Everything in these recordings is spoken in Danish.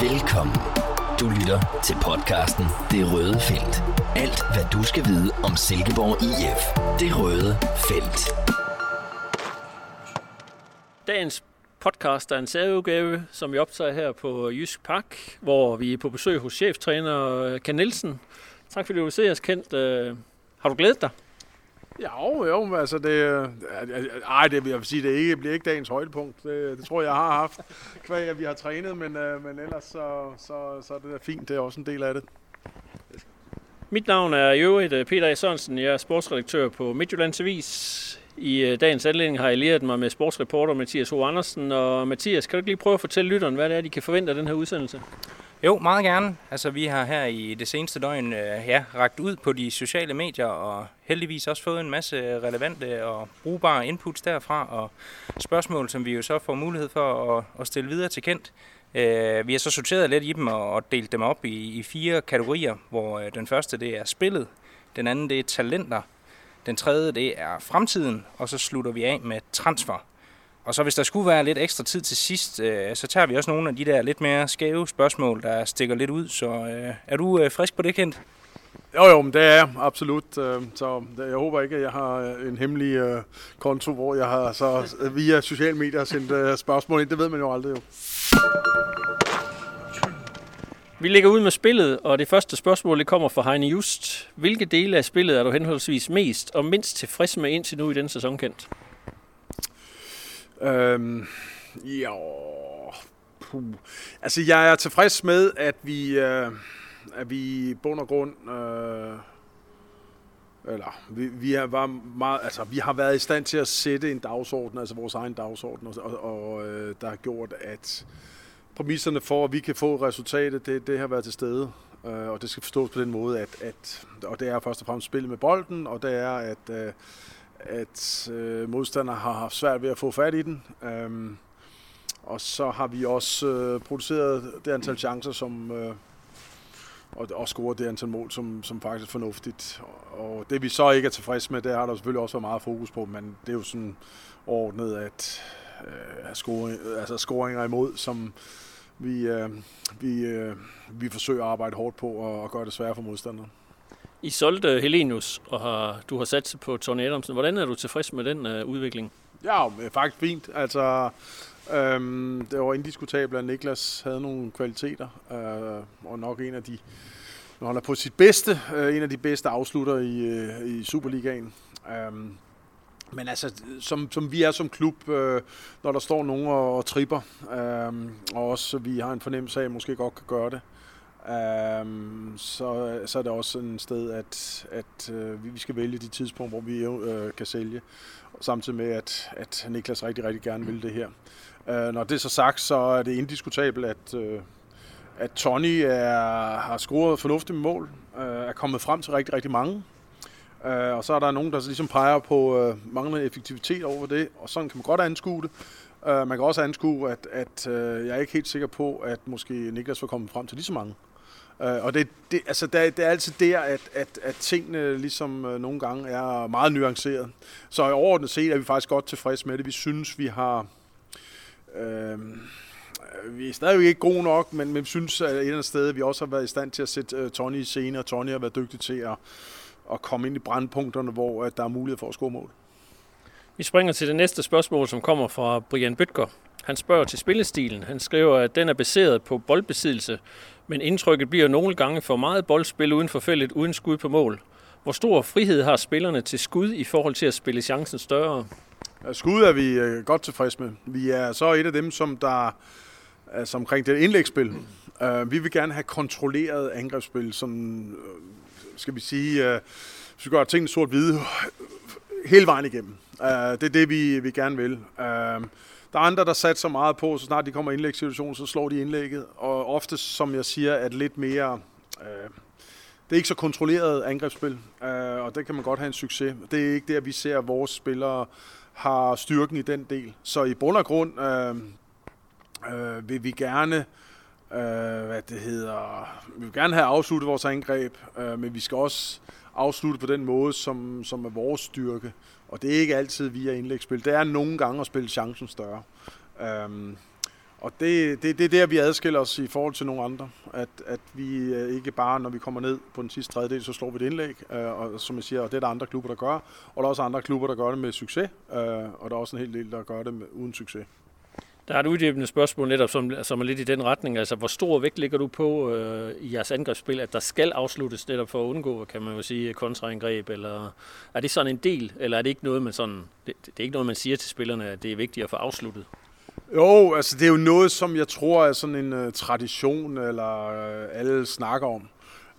Velkommen. Du lytter til podcasten Det Røde Felt. Alt, hvad du skal vide om Silkeborg IF. Det Røde Felt. Dagens podcast er en særudgave, som vi optager her på Jysk Park, hvor vi er på besøg hos cheftræner øh, Ken Nielsen. Tak fordi du vil se os, Kent. Øh, har du glædet dig? Jo, jo, men altså det, øh, ej, det vil jeg sige, det ikke, bliver ikke dagens højdepunkt. Det, det tror jeg, jeg har haft, kvæg at vi har trænet, men, øh, men ellers så, så, så er det fint. Det er også en del af det. Mit navn er i øvrigt øh, Peter A. Sørensen. Jeg er sportsredaktør på Midtjyllands Avis. I dagens anledning har jeg lært mig med sportsreporter Mathias H. Andersen. Og Mathias, kan du ikke lige prøve at fortælle lytteren, hvad det er, de kan forvente af den her udsendelse? Jo, meget gerne. Altså, vi har her i det seneste døgn øh, ja, ragt ud på de sociale medier, og heldigvis også fået en masse relevante og brugbare inputs derfra, og spørgsmål, som vi jo så får mulighed for at, at stille videre til kendt. Øh, vi har så sorteret lidt i dem og, og delt dem op i, i fire kategorier, hvor øh, den første det er spillet, den anden det er talenter, den tredje det er fremtiden, og så slutter vi af med transfer. Og så hvis der skulle være lidt ekstra tid til sidst, øh, så tager vi også nogle af de der lidt mere skæve spørgsmål, der stikker lidt ud. Så øh, er du øh, frisk på det, Kent? Jo, jo, men det er jeg absolut. Så jeg håber ikke, at jeg har en hemmelig øh, konto, hvor jeg har så via sociale medier sendt spørgsmål ind. Det ved man jo aldrig jo. Vi lægger ud med spillet, og det første spørgsmål det kommer fra Heine Just. Hvilke dele af spillet er du henholdsvis mest og mindst tilfreds med indtil nu i denne sæson, Kent? Øhm, ja, puh. Altså, jeg er tilfreds med, at vi, øh, at vi i bund og grund... Øh, eller vi, vi, har var meget, altså, vi har været i stand til at sætte en dagsorden, altså vores egen dagsorden, og, og, og øh, der har gjort, at præmisserne for, at vi kan få resultatet, det, det har været til stede. Øh, og det skal forstås på den måde, at, at og det er først og fremmest spillet med bolden, og det er, at øh, at øh, modstandere har haft svært ved at få fat i den. Øhm, og så har vi også øh, produceret det antal chancer, som, øh, og, og scoret det antal mål, som, som faktisk er fornuftigt. Og det vi så ikke er tilfredse med, det har der selvfølgelig også været meget fokus på, men det er jo sådan ordnet, at øh, scoring, altså scoringer imod, som vi, øh, vi, øh, vi forsøger at arbejde hårdt på og, og gøre det svære for modstanderne. I solgte Helenius, og har, du har sat sig på Tony Adamsen. Hvordan er du tilfreds med den uh, udvikling? Ja, faktisk fint. Altså, øhm, det var indiskutabelt, at Niklas havde nogle kvaliteter, øh, og nok en af de, når han er på sit bedste, øh, en af de bedste afslutter i, øh, i Superligaen. Øhm, men altså, som, som vi er som klub, øh, når der står nogen og, og tripper, øh, og også vi har en fornemmelse af, at måske godt kan gøre det, Um, så, så er det også et sted, at, at uh, vi skal vælge de tidspunkter, hvor vi uh, kan sælge. Samtidig med, at, at Niklas rigtig, rigtig gerne vil det her. Uh, når det er så sagt, så er det indiskutabelt, at, uh, at Tony er, har scoret fornuftige mål, uh, er kommet frem til rigtig, rigtig mange. Uh, og så er der nogen, der ligesom peger på uh, manglende effektivitet over det, og sådan kan man godt anskue det. Uh, man kan også anskue, at, at uh, jeg er ikke helt sikker på, at måske Niklas var kommet frem til lige så mange. Øh, og det, det, altså, det, det er altid der, at, at, at tingene ligesom uh, nogle gange er meget nuanceret. Så i overordnet set er vi faktisk godt tilfredse med det. Vi synes, vi har... Øh, vi er stadigvæk ikke gode nok, men, men vi synes at et eller andet sted, at vi også har været i stand til at sætte øh, Tony i scene, og Tony har været dygtig til at, at komme ind i brandpunkterne, hvor at der er mulighed for at score mål. Vi springer til det næste spørgsmål, som kommer fra Brian Bøtger. Han spørger til spillestilen. Han skriver, at den er baseret på boldbesiddelse, men indtrykket bliver nogle gange for meget boldspil uden for feltet, uden skud på mål. Hvor stor frihed har spillerne til skud i forhold til at spille chancen større? Skud er vi øh, godt tilfreds med. Vi er så et af dem, som der altså omkring det indlægsspil. Uh, vi vil gerne have kontrolleret angrebsspil, som øh, skal vi sige, uh, hvis vi gør tingene sort-hvide hele vejen igennem. Uh, det er det, vi, vi gerne vil. Uh, der er andre, der satte så meget på, så snart de kommer i indlægssituationen, så slår de indlægget. Og ofte, som jeg siger, at lidt mere... Øh, det er ikke så kontrolleret angrebsspil, øh, og det kan man godt have en succes. Det er ikke der, vi ser, at vores spillere har styrken i den del. Så i bund og grund øh, øh, vil vi gerne øh, hvad det hedder, vi vil gerne have afsluttet vores angreb, øh, men vi skal også afslutte på den måde, som, som er vores styrke. Og det er ikke altid via indlægsspil. Det er nogle gange at spille chancen større. Øhm, og det, det, det er der, vi adskiller os i forhold til nogle andre. At, at vi øh, ikke bare, når vi kommer ned på den sidste tredjedel, så slår vi et indlæg. Øh, og som jeg siger, og det er der andre klubber, der gør. Og der er også andre klubber, der gør det med succes. Øh, og der er også en hel del, der gør det med, uden succes. Der er et uddybende spørgsmål netop, som, som er lidt i den retning. Altså, hvor stor vægt ligger du på øh, i jeres angrebsspil, at der skal afsluttes netop for at undgå, kan man jo sige, kontraangreb? Eller er det sådan en del, eller er det ikke noget, man sådan, det, det er ikke noget, man siger til spillerne, at det er vigtigt at få afsluttet? Jo, altså det er jo noget, som jeg tror er sådan en uh, tradition, eller uh, alle snakker om.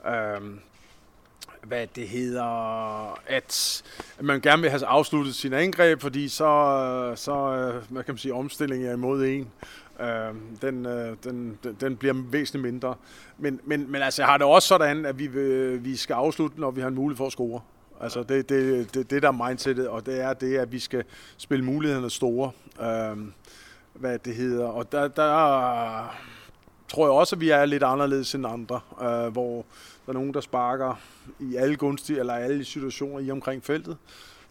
Uh, hvad det hedder, at man gerne vil have afsluttet sin angreb, fordi så, så hvad kan man sige, omstillingen er imod en. Uh, den, den, den bliver væsentligt mindre. Men, men, men altså, jeg har det også sådan, at vi, vi skal afslutte, når vi har en mulighed for at score. Altså, det, det, det, det der er mindsetet, og det er det, at vi skal spille mulighederne store. Uh, hvad det hedder. Og der, der tror jeg også, at vi er lidt anderledes end andre, øh, hvor der er nogen, der sparker i alle gunstige, eller alle situationer i omkring feltet.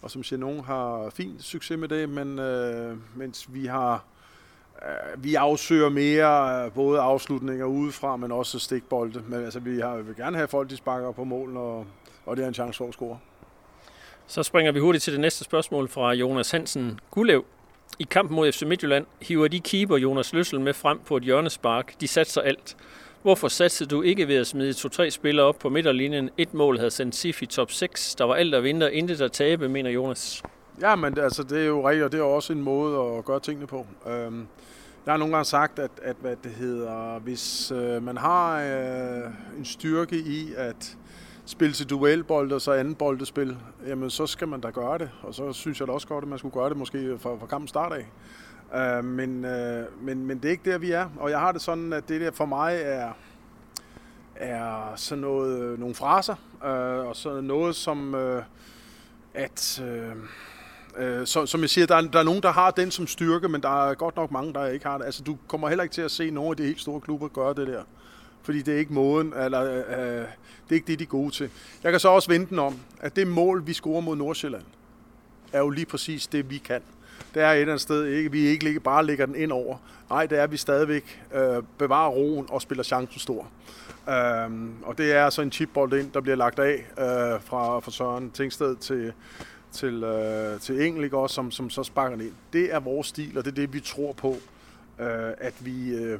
Og som siger, nogen har fint succes med det, men øh, mens vi har øh, vi afsøger mere øh, både afslutninger udefra, men også stikbolde. Men altså, vi, har, vi vil gerne have folk, de sparker på mål, og, og det er en chance for at score. Så springer vi hurtigt til det næste spørgsmål fra Jonas Hansen Gulev. I kampen mod FC Midtjylland hiver de keeper Jonas Løssel med frem på et hjørnespark. De satser alt. Hvorfor satsede du ikke ved at smide to-tre spillere op på midterlinjen? Et mål havde sendt SIF i top 6. Der var alt at vinde og intet at tabe, mener Jonas. Ja, men altså, det er jo rigtigt, og det er også en måde at gøre tingene på. Øhm, jeg har nogle gange sagt, at, at hvad det hedder, hvis øh, man har øh, en styrke i at spille til duelbold og så anden boldespil, jamen så skal man da gøre det. Og så synes jeg da også godt, at man skulle gøre det måske fra, fra kampen start af. Øh, men, øh, men, men det er ikke der, vi er. Og jeg har det sådan, at det der for mig er, er sådan noget, øh, nogle fraser, øh, og så noget som, øh, at... Øh, Øh, så, som jeg siger, der er, der er nogen, der har den som styrke, men der er godt nok mange, der ikke har det. Altså, du kommer heller ikke til at se nogen af de helt store klubber gøre det der fordi det er ikke måden, eller øh, det er ikke det, de er gode til. Jeg kan så også vente den om, at det mål, vi scorer mod Nordsjælland, er jo lige præcis det, vi kan. Det er et eller andet sted, ikke, vi ikke bare lægger den ind over. Nej, det er, at vi stadigvæk øh, bevarer roen og spiller chancen stor. Øhm, og det er så en chipbold ind, der bliver lagt af øh, fra, fra Søren Tingsted til, til, øh, til Engel, også, som, som så sparker den ind. Det er vores stil, og det er det, vi tror på, øh, at vi... Øh,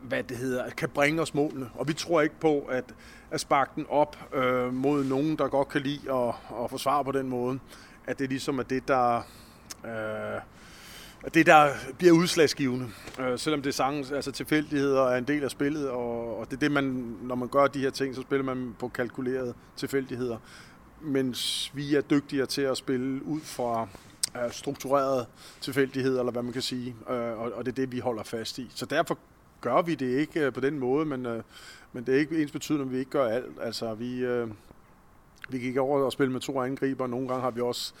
hvad det hedder, kan bringe os målene. Og vi tror ikke på, at, at sparke den op øh, mod nogen, der godt kan lide at, at forsvare på den måde. At det ligesom er det, der... Øh, det, der bliver udslagsgivende. Øh, selvom det er sangens, altså tilfældigheder er en del af spillet, og, og det er det, man, når man gør de her ting, så spiller man på kalkulerede tilfældigheder. Mens vi er dygtigere til at spille ud fra øh, strukturerede tilfældigheder, eller hvad man kan sige, øh, og, og det er det, vi holder fast i. Så derfor gør vi det ikke øh, på den måde, men, øh, men det er ikke ens betydende, at vi ikke gør alt. Altså, vi, øh, vi gik over og spille med to angriber. Nogle gange har vi også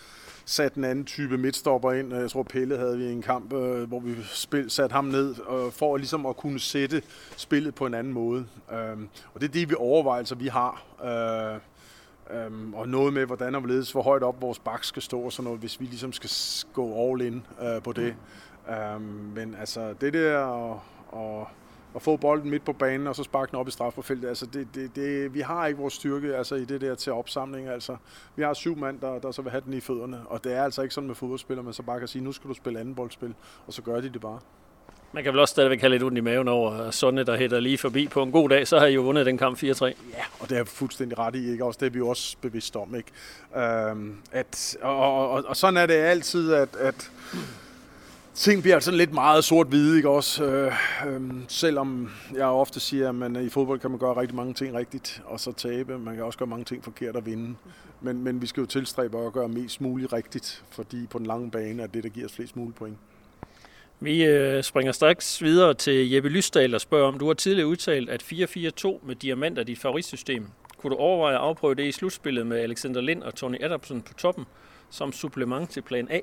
sat en anden type midtstopper ind. Jeg tror, Pelle havde vi en kamp, øh, hvor vi spil, satte ham ned øh, for ligesom at kunne sætte spillet på en anden måde. Øhm, og det er det, vi overvejelser, vi har. Øh, øhm, og noget med, hvordan og hvorledes, hvor højt op vores bak skal stå og sådan noget, hvis vi ligesom skal gå all in øh, på det. Um, men altså, det der og, og, og få bolden midt på banen, og så sparke den op i strafforfeltet, altså det, det, det, vi har ikke vores styrke altså i det der til opsamling. Altså, vi har syv mand, der, der så vil have den i fødderne, og det er altså ikke sådan med fodboldspillere, man så bare kan sige, nu skal du spille anden boldspil, og så gør de det bare. Man kan vel også stadigvæk have lidt ondt i maven over Sonne, der hætter lige forbi på en god dag, så har I jo vundet den kamp 4-3. Ja, og det er fuldstændig ret i, ikke? Også det er vi jo også bevidst om, ikke? Øhm, at, og, og, og, og, sådan er det altid, at, at ting bliver sådan lidt meget sort-hvide, ikke også? Øh, øh, selvom jeg ofte siger, at man, øh, i fodbold kan man gøre rigtig mange ting rigtigt, og så tabe. Man kan også gøre mange ting forkert og vinde. Men, men vi skal jo tilstræbe at gøre mest muligt rigtigt, fordi på den lange bane er det, der giver os flest mulige point. Vi øh, springer straks videre til Jeppe Lysdal og spørger, om du har tidligere udtalt, at 4-4-2 med diamant er dit favoritsystem. Kunne du overveje at afprøve det i slutspillet med Alexander Lind og Tony Adamsen på toppen, som supplement til plan A?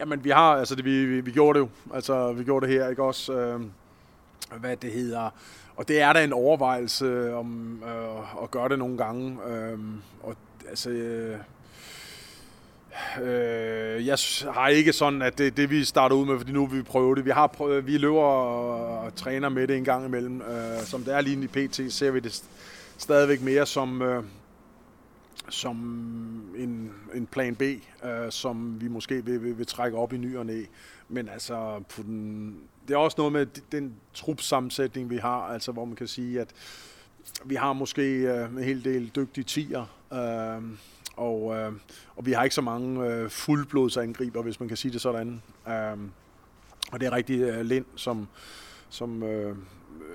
Jamen, vi har, altså, det, vi, vi, vi gjorde det jo. Altså, vi gjorde det her, ikke også? Øh, hvad det hedder. Og det er da en overvejelse om øh, at gøre det nogle gange. Øh, og altså... Øh, Øh, jeg har ikke sådan, at det det, vi starter ud med, fordi nu vil vi prøve det. Vi, har prøvet, vi løber og træner med det en gang imellem. Øh, som det er lige i PT, ser vi det stadigvæk mere som, øh, som en, en plan B, øh, som vi måske vil, vil, vil trække op i ny og næ. Men altså, på den, det er også noget med den trupsammensætning, vi har, altså hvor man kan sige, at vi har måske øh, en hel del dygtige tiger, øh, og, øh, og vi har ikke så mange øh, fuldblodsangriber, hvis man kan sige det sådan. Øh, og det er rigtig øh, Lind, som, som øh,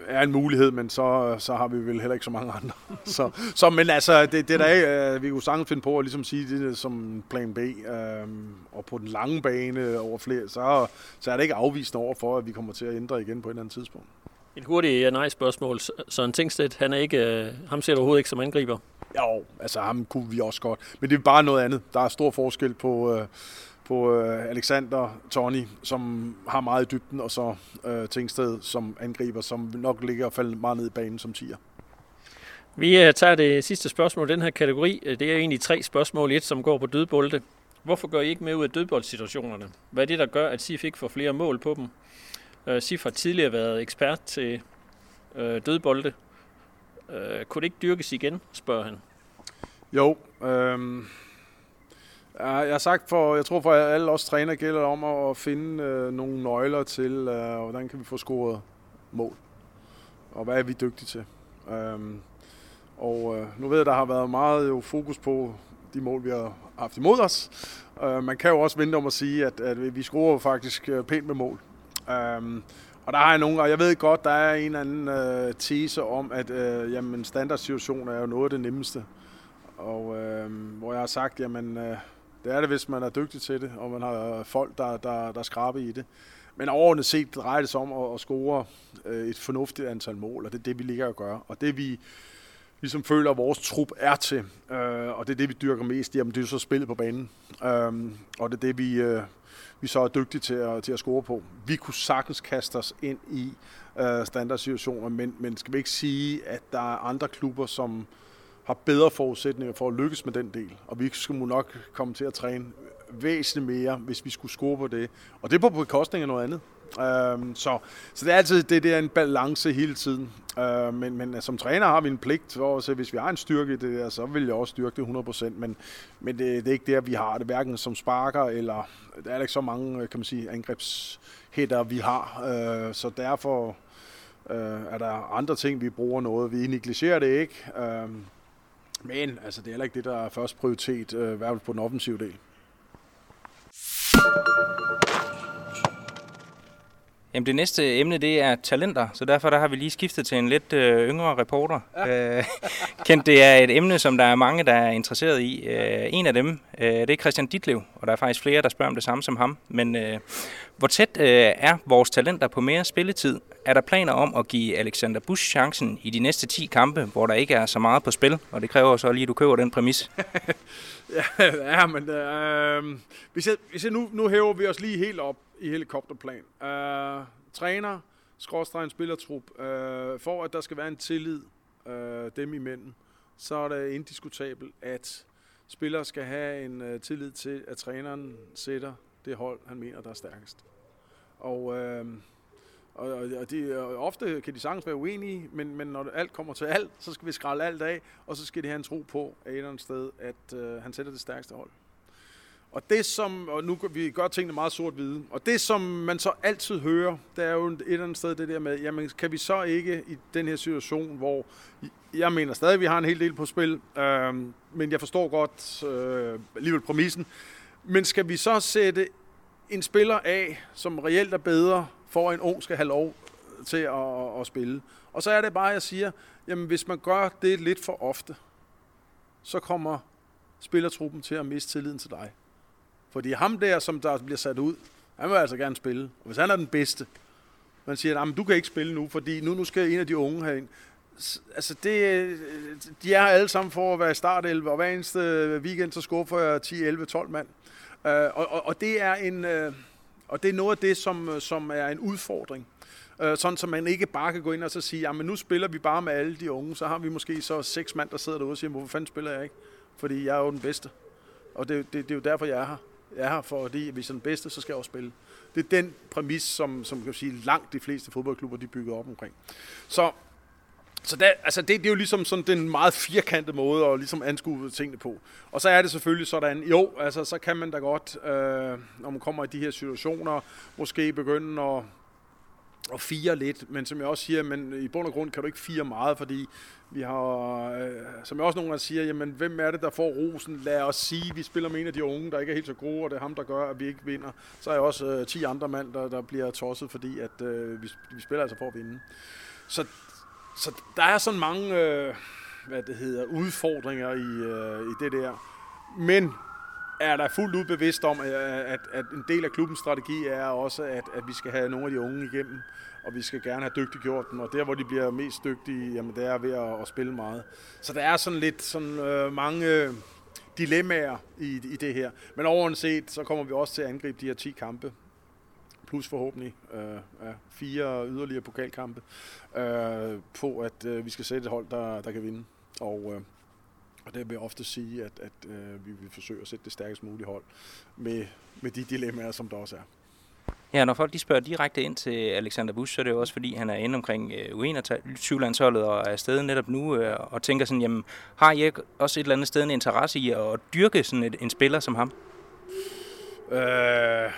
er en mulighed, men så, så har vi vel heller ikke så mange andre. så, så, men altså, det, det der er, øh, vi kunne sagtens finde på at ligesom sige det som plan B, øh, og på den lange bane over flere, så, så er det ikke afvist over for, at vi kommer til at ændre igen på et eller andet tidspunkt. Et hurtigt ja-nej-spørgsmål. Søren Tingstedt, han er ikke, øh, ham ser du overhovedet ikke som angriber? Jo, altså ham kunne vi også godt. Men det er bare noget andet. Der er stor forskel på, øh, på øh, Alexander Tony, som har meget i dybden, og så øh, Tingsted som angriber, som nok ligger og falder meget ned i banen som tiger. Vi øh, tager det sidste spørgsmål i den her kategori. Det er egentlig tre spørgsmål. Et, som går på dødbolde. Hvorfor går I ikke med ud af dødboldsituationerne? Hvad er det, der gør, at SIF ikke får flere mål på dem? Uh, SIF har tidligere været ekspert til dødbolde. Uh, kunne det ikke dyrkes igen, spørger han. Jo, øh, jeg har sagt for, jeg tror for alle os træner gælder om at finde øh, nogle nøgler til, øh, hvordan kan vi få scoret mål. Og hvad er vi dygtige til. Øhm, og øh, nu ved jeg, der har været meget jo, fokus på de mål, vi har haft imod os. Øh, man kan jo også vente om at sige, at, at vi scorer faktisk øh, pænt med mål. Øhm, og der har jeg nogle, og jeg ved godt, der er en eller anden øh, tese om, at øh, jamen, standardsituation er jo noget af det nemmeste. Og øh, hvor jeg har sagt, jamen, øh, det er det, hvis man er dygtig til det, og man har folk, der, der, der skraber i det. Men overordnet set drejer det sig om at, at score øh, et fornuftigt antal mål, og det er det, vi ligger at gør. Og det vi ligesom føler, at vores trup er til, øh, og det er det, vi dyrker mest, jamen det er så spillet på banen. Øh, og det er det, vi, øh, vi så er dygtige til at, til at score på. Vi kunne sagtens kaste os ind i øh, standardsituationer, men, men skal vi ikke sige, at der er andre klubber, som har bedre forudsætninger for at lykkes med den del. Og vi skulle nok komme til at træne væsentligt mere, hvis vi skulle score på det. Og det er på bekostning af noget andet. Øhm, så, så det er altid det, der en balance hele tiden. Øhm, men, men øh, som træner har vi en pligt for at se, hvis vi har en styrke i det der, så vil jeg også styrke det 100%. Men, men det, det er ikke der, vi har det, hverken som sparker, eller der er ikke så mange øh, kan man sige, angrebshætter, vi har. Øh, så derfor øh, er der andre ting, vi bruger noget. Vi negligerer det ikke. Øh, men altså, det er heller ikke det, der er først prioritet, øh, i hvert fald på den offensive del. Jamen det næste emne, det er talenter, så derfor der har vi lige skiftet til en lidt øh, yngre reporter. Ja. Øh, kendt, det er et emne, som der er mange, der er interesseret i. Øh, en af dem, øh, det er Christian Ditlev, og der er faktisk flere, der spørger om det samme som ham. Men øh, hvor tæt øh, er vores talenter på mere spilletid? Er der planer om at give Alexander Busch chancen i de næste 10 kampe, hvor der ikke er så meget på spil? Og det kræver så lige, at du køber den præmis. ja, men øh, hvis jeg, hvis jeg nu, nu hæver vi os lige helt op i helikopterplan. Øh, træner, skråstregen spillertrup, øh, for at der skal være en tillid øh, dem imellem, så er det indiskutabelt, at spillere skal have en øh, tillid til, at træneren sætter det hold, han mener, der er stærkest. Og, øh, og, og, de, og ofte kan de sagtens være uenige, men, men når alt kommer til alt, så skal vi skralde alt af, og så skal de have en tro på et eller andet sted, at øh, han sætter det stærkeste hold. Og det som, og nu vi gør tingene meget sort-hvide, og det som man så altid hører, det er jo et eller andet sted det der med, jamen kan vi så ikke i den her situation, hvor jeg mener stadig, at vi har en hel del på spil, øh, men jeg forstår godt øh, alligevel præmissen, men skal vi så sætte en spiller af, som reelt er bedre, for en ung skal have lov til at, at spille. Og så er det bare, at jeg siger, jamen hvis man gør det lidt for ofte, så kommer spillertruppen til at miste tilliden til dig. Fordi ham der, som der bliver sat ud, han vil altså gerne spille. Og hvis han er den bedste, man siger, at du kan ikke spille nu, fordi nu, nu skal en af de unge have ind. Altså, det, de er alle sammen for at være i startelve, og hver eneste weekend, så skuffer jeg 10, 11, 12 mand. Uh, og, og, og, det er en, uh, og det er noget af det, som, som er en udfordring. Uh, sådan, så man ikke bare kan gå ind og så sige, at nu spiller vi bare med alle de unge, så har vi måske så seks mand, der sidder derude og siger, hvorfor fanden spiller jeg ikke? Fordi jeg er jo den bedste. Og det, det, det er jo derfor, jeg er her. Jeg er her, fordi hvis jeg er den bedste, så skal jeg også spille. Det er den præmis, som, som kan sige, langt de fleste fodboldklubber de bygger op omkring. Så, så der, altså det, det er jo ligesom sådan den meget firkantede måde at ligesom anskue tingene på. Og så er det selvfølgelig sådan, jo, altså så kan man da godt, øh, når man kommer i de her situationer, måske begynde at og fire lidt, men som jeg også siger, men i bund og grund kan du ikke fire meget, fordi vi har, øh, som jeg også nogle gange siger, jamen hvem er det, der får rosen? Lad os sige, vi spiller med en af de unge, der ikke er helt så gode, og det er ham, der gør, at vi ikke vinder. Så er jeg også øh, 10 andre mand, der, der bliver tosset, fordi at, øh, vi, vi spiller altså for at vinde. Så, så der er sådan mange øh, hvad det hedder, udfordringer i, øh, i det der. Men er der fuldt ud bevidst om, øh, at, at, en del af klubbens strategi er også, at, at vi skal have nogle af de unge igennem, og vi skal gerne have dygtiggjort dem, og der, hvor de bliver mest dygtige, jamen, det er ved at, at spille meget. Så der er sådan lidt sådan, øh, mange øh, dilemmaer i, i det her. Men overordnet så kommer vi også til at angribe de her 10 kampe, plus forhåbentlig øh, ja, fire yderligere pokalkampe, øh, på at øh, vi skal sætte et hold, der, der kan vinde. Og, øh, og det vil jeg ofte sige, at, at øh, vi vil forsøge at sætte det stærkest mulige hold med, med de dilemmaer, som der også er. Ja, når folk de spørger direkte ind til Alexander Busch, så er det jo også fordi, han er inde omkring øh, U21-landsholdet og er afsted netop nu øh, og tænker sådan, jamen, har I ikke også et eller andet sted en interesse i at dyrke sådan et, en spiller som ham? Øh,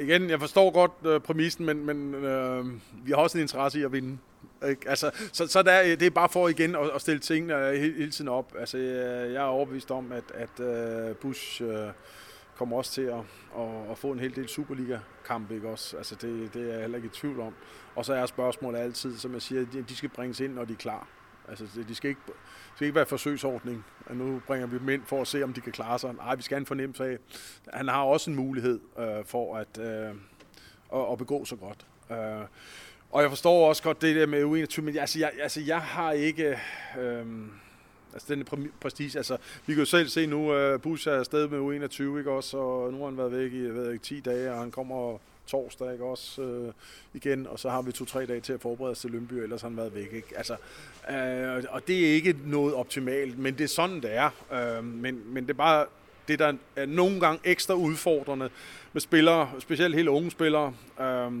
igen, jeg forstår godt øh, præmissen, men, men øh, vi har også en interesse i at vinde. Ikke? Altså, så så der, det er bare for igen at, at stille tingene hele, hele tiden op. Altså, øh, jeg er overbevist om, at, at øh, Bush øh, kommer også til at, at, at få en hel del Superliga-kampe. Ikke også? Altså, det, det er jeg heller ikke i tvivl om. Og så er spørgsmålet altid, som jeg siger, de, de skal bringes ind, når de er klar. Altså, de skal ikke, det skal ikke være forsøgsordning. At nu bringer vi dem ind for at se, om de kan klare sig. Nej, vi skal have en fornemmelse af. Han har også en mulighed øh, for at, øh, at, at begå sig godt. Øh, og jeg forstår også godt det der med U21, men altså, jeg, altså, jeg har ikke... Øh, altså den prestige, altså vi kan jo selv se nu, at uh, Bush er afsted med U21, ikke også, og nu har han været væk i, jeg ved ikke, 10 dage, og han kommer torsdag, ikke også, øh, igen, og så har vi to-tre dage til at forberede os til Lønby, ellers har han været væk, ikke? Altså, øh, og det er ikke noget optimalt, men det er sådan, det er. Øh, men, men det er bare det, der er nogle gange ekstra udfordrende med spillere, specielt helt unge spillere, øh,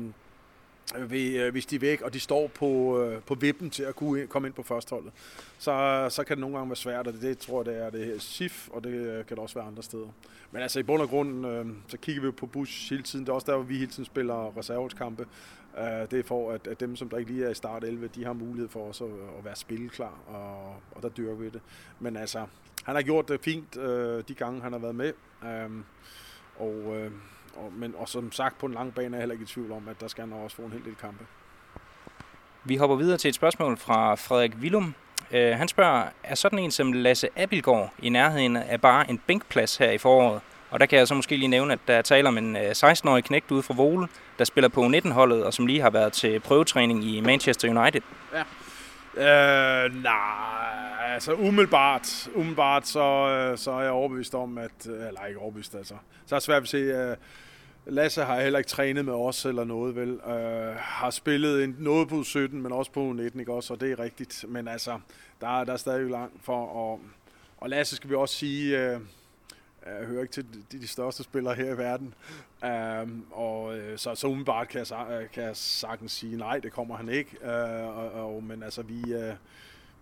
Øh, hvis de er væk, og de står på, øh, på vippen til at kunne komme ind på førsteholdet, så, så kan det nogle gange være svært, og det, det tror jeg, det er det her SIF, og det øh, kan det også være andre steder. Men altså i bund og grund, øh, så kigger vi på Bush hele tiden. Det er også der, hvor vi hele tiden spiller reserveholdskampe. Øh, det er for, at, at dem, som der ikke lige er i start 11, de har mulighed for også at, at være spilleklar, og, og der dyrker vi det. Men altså, han har gjort det fint øh, de gange, han har været med. Øh, og øh, og, men, og som sagt, på en lang bane er jeg heller ikke i tvivl om, at der skal han også få en hel del kampe. Vi hopper videre til et spørgsmål fra Frederik Willum. Uh, han spørger, er sådan en som Lasse Abilgaard i nærheden af bare en bænkplads her i foråret? Og der kan jeg så måske lige nævne, at der er tale om en 16-årig knægt ude fra Vole, der spiller på U19-holdet, og som lige har været til prøvetræning i Manchester United. Ja. Øh, nej, altså umiddelbart, umiddelbart så, øh, så er jeg overbevist om, at, øh, eller ikke overbevist, altså. Så er det svært at se, uh, øh, Lasse har heller ikke trænet med os eller noget, vel. Øh, har spillet en, noget på 17, men også på 19, ikke også, og det er rigtigt. Men altså, der, der er stadig langt for, og, og Lasse skal vi også sige, øh, jeg hører ikke til de, de største spillere her i verden. Um, og øh, så, så umiddelbart kan jeg, øh, kan jeg sagtens sige, nej, det kommer han ikke. Uh, og, og, men altså, vi, uh,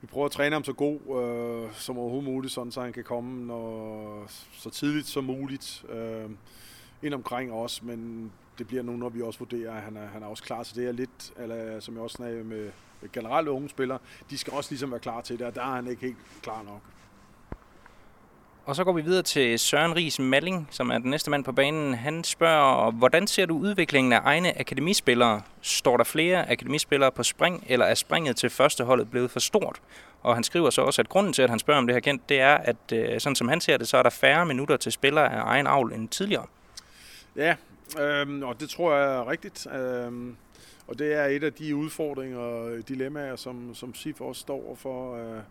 vi prøver at træne ham så god uh, som overhovedet muligt, sådan, så han kan komme når, så tidligt som muligt uh, ind omkring os. Men det bliver nu, når vi også vurderer, at han er, han er også klar til det. Er lidt, eller, som jeg også snakker med, med generelt unge spillere, de skal også ligesom være klar til det, og der er han ikke helt klar nok. Og så går vi videre til Søren Ries Malling, som er den næste mand på banen. Han spørger, hvordan ser du udviklingen af egne akademispillere? Står der flere akademispillere på spring, eller er springet til førsteholdet blevet for stort? Og han skriver så også, at grunden til, at han spørger om det her kendt, det er, at øh, sådan som han ser det, så er der færre minutter til spillere af egen avl end tidligere. Ja, øh, og det tror jeg er rigtigt. Øh, og det er et af de udfordringer og dilemmaer, som, som SIF også står for. Øh,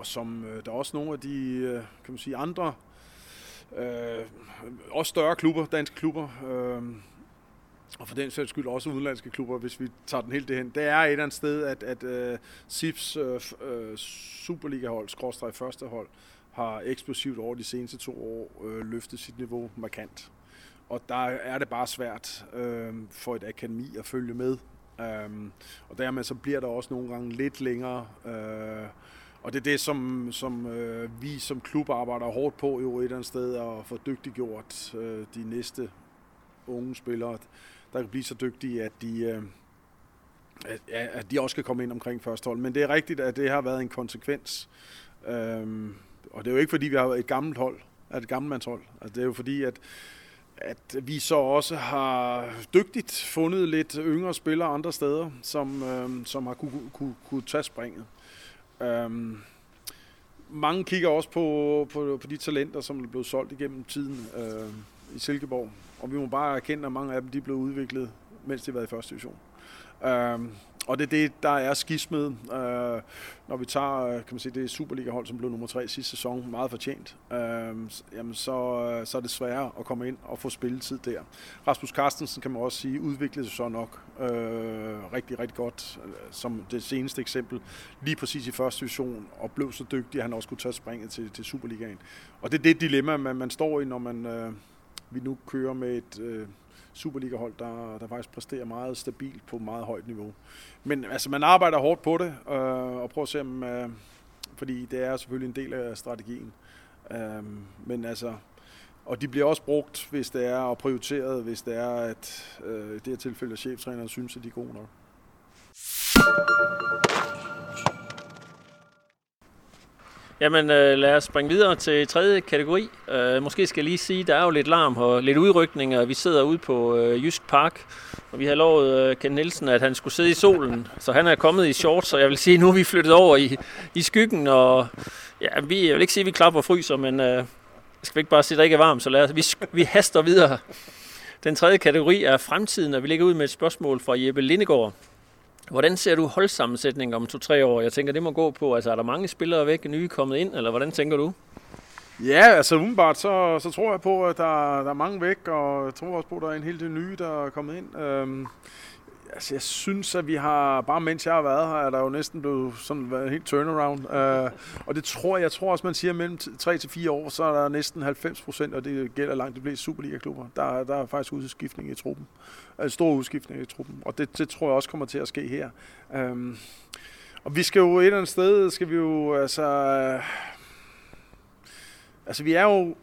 og som øh, der er også nogle af de øh, kan man sige, andre, øh, også større klubber, danske klubber, øh, og for den sags skyld også udenlandske klubber, hvis vi tager den helt det hen. Det er et eller andet sted, at, at øh, uh, SIFs uh, øh, øh, Superliga-hold, skråstrej første hold, har eksplosivt over de seneste to år øh, løftet sit niveau markant. Og der er det bare svært øh, for et akademi at følge med. Um, og dermed så bliver der også nogle gange lidt længere. Øh, og det er det, som, som øh, vi som klub arbejder hårdt på jo et eller andet sted, at få dygtiggjort øh, de næste unge spillere, der kan blive så dygtige, at de, øh, at, at de også kan komme ind omkring første hold. Men det er rigtigt, at det har været en konsekvens. Øhm, og det er jo ikke, fordi vi har et gammelt hold, et gammelmandshold. Altså, det er jo fordi, at at vi så også har dygtigt fundet lidt yngre spillere andre steder, som, øh, som har kunne, kunne, kunne tage springet. Øhm, mange kigger også på, på, på de talenter, som er blevet solgt igennem tiden øh, i Silkeborg. Og vi må bare erkende, at mange af dem de blev udviklet, mens de været i første division. Øhm, og det er det, der er skismet, øh, når vi tager øh, kan man sige, det Superliga-hold, som blev nummer tre sidste sæson, meget fortjent, øh, jamen så, øh, så er det sværere at komme ind og få spilletid der. Rasmus Carstensen kan man også sige, udviklede sig så nok øh, rigtig, rigtig godt, øh, som det seneste eksempel, lige præcis i første division, og blev så dygtig, at han også kunne tage springet til, til Superligaen. Og det er det dilemma, man, man står i, når man, øh, vi nu kører med et... Øh, Superliga-hold, der, der faktisk præsterer meget stabilt på meget højt niveau. Men altså, man arbejder hårdt på det, øh, og prøver at se, om, øh, fordi det er selvfølgelig en del af strategien. Øh, men altså, og de bliver også brugt, hvis det er, og prioriteret, hvis det er, at øh, det her tilfælde, cheftræneren synes, at de er gode nok. Jamen øh, lad os springe videre til tredje kategori. Øh, måske skal jeg lige sige, der er jo lidt larm og lidt udrykning, og vi sidder ude på øh, Jysk Park, og vi har lovet øh, Ken Nielsen, at han skulle sidde i solen, så han er kommet i shorts, så jeg vil sige, nu er vi flyttet over i, i skyggen, og ja, vi, jeg vil ikke sige, at vi klapper og fryser, men øh, skal vi ikke bare sige, at det ikke er varmt, så lad os, vi, vi haster videre. Den tredje kategori er fremtiden, og vi ligger ud med et spørgsmål fra Jeppe Lindegård. Hvordan ser du holdsammensætningen om to-tre år? Jeg tænker, det må gå på, altså er der mange spillere væk, nye kommet ind, eller hvordan tænker du? Ja, altså umiddelbart, så, så tror jeg på, at der, der er mange væk, og jeg tror også på, at der er en hel del nye, der er kommet ind. Øhm, altså, jeg synes, at vi har, bare mens jeg har været her, er der jo næsten blevet sådan været helt turnaround. Uh, og det tror jeg, jeg tror også, man siger, at mellem 3 til 4 år, så er der næsten 90 procent, og det gælder langt de fleste Superliga-klubber. Der, der er faktisk udskiftning i truppen. Altså stor udskiftning i truppen. Og det, det tror jeg også kommer til at ske her. Uh, og vi skal jo et eller andet sted, skal vi jo, altså... Øh, altså, vi er jo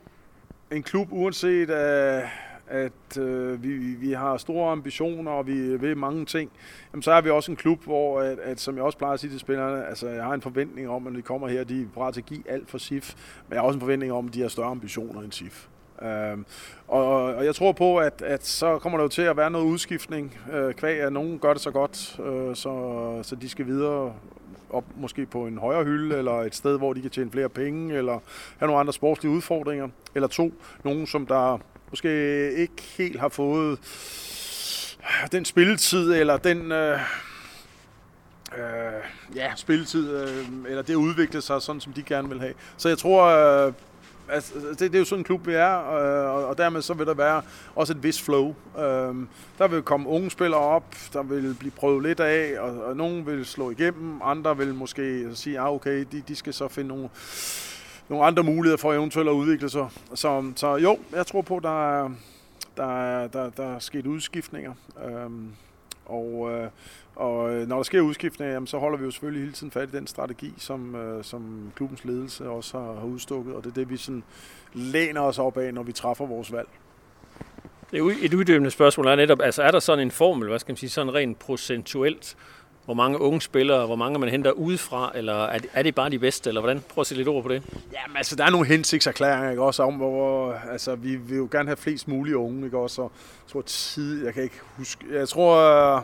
en klub, uanset Uh, at øh, vi, vi har store ambitioner, og vi vil mange ting, jamen, så er vi også en klub, hvor, at, at, som jeg også plejer at sige til spillerne, altså jeg har en forventning om, at når de kommer her, de er parat til at give alt for SIF, men jeg har også en forventning om, at de har større ambitioner end SIF. Øhm, og, og jeg tror på, at, at så kommer der jo til at være noget udskiftning, øh, kvæg at nogen gør det så godt, øh, så, så de skal videre op måske på en højere hylde, eller et sted, hvor de kan tjene flere penge, eller have nogle andre sportslige udfordringer. Eller to, nogen, som der måske ikke helt har fået øh, den spilletid, eller den... Øh, øh, ja, spilletid, øh, eller det udvikler sig sådan, som de gerne vil have. Så jeg tror, øh, altså, det, det er jo sådan en klub, vi er, øh, og dermed så vil der være også et vis flow. Øh, der vil komme unge spillere op, der vil blive prøvet lidt af, og, og nogen vil slå igennem, andre vil måske sige, ah okay, de, de skal så finde nogle, nogle andre muligheder for eventuelt at udvikle sig. Så, så jo, jeg tror på, der er, der, er, der, der er sket udskiftninger. Øhm, og, øh, og øh, når der sker udskiftninger, jamen, så holder vi jo selvfølgelig hele tiden fat i den strategi, som, øh, som klubbens ledelse også har, har udstukket, og det er det, vi sådan læner os op af, når vi træffer vores valg. Det er et uddybende spørgsmål er netop, altså er der sådan en formel, hvad skal man sige, sådan rent procentuelt, hvor mange unge spillere, hvor mange man henter udefra, eller er det, er det bare de bedste, eller hvordan? Prøv at sætte lidt ord på det. Jamen altså, der er nogle hensigtserklæringer, ikke også, om hvor, altså, vi vil jo gerne have flest mulige unge, ikke også, og jeg tror tid, jeg kan ikke huske, jeg tror, øh,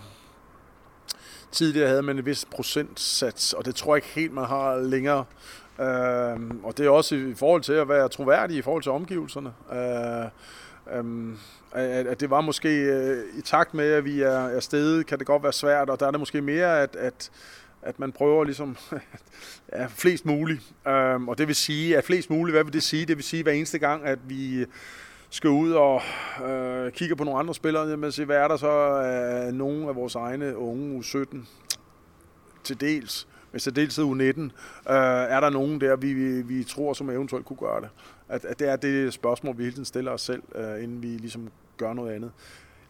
tidligere havde man en vis procentsats, og det tror jeg ikke helt, man har længere. Øh, og det er også i forhold til at være troværdig i forhold til omgivelserne. Øh, øh, at, at det var måske øh, i takt med, at vi er, er stedet, kan det godt være svært, og der er det måske mere, at, at, at man prøver ligesom ja, flest muligt. Øh, og det vil sige, at flest muligt, hvad vil det sige? Det vil sige, hver eneste gang, at vi skal ud og øh, kigge på nogle andre spillere, men se, hvad er der så af nogle af vores egne unge U17 til dels hvis det dels U19, øh, er der nogen der, vi, vi, vi tror, som eventuelt kunne gøre det? At, at det er det spørgsmål, vi hele tiden stiller os selv, øh, inden vi ligesom gør noget andet.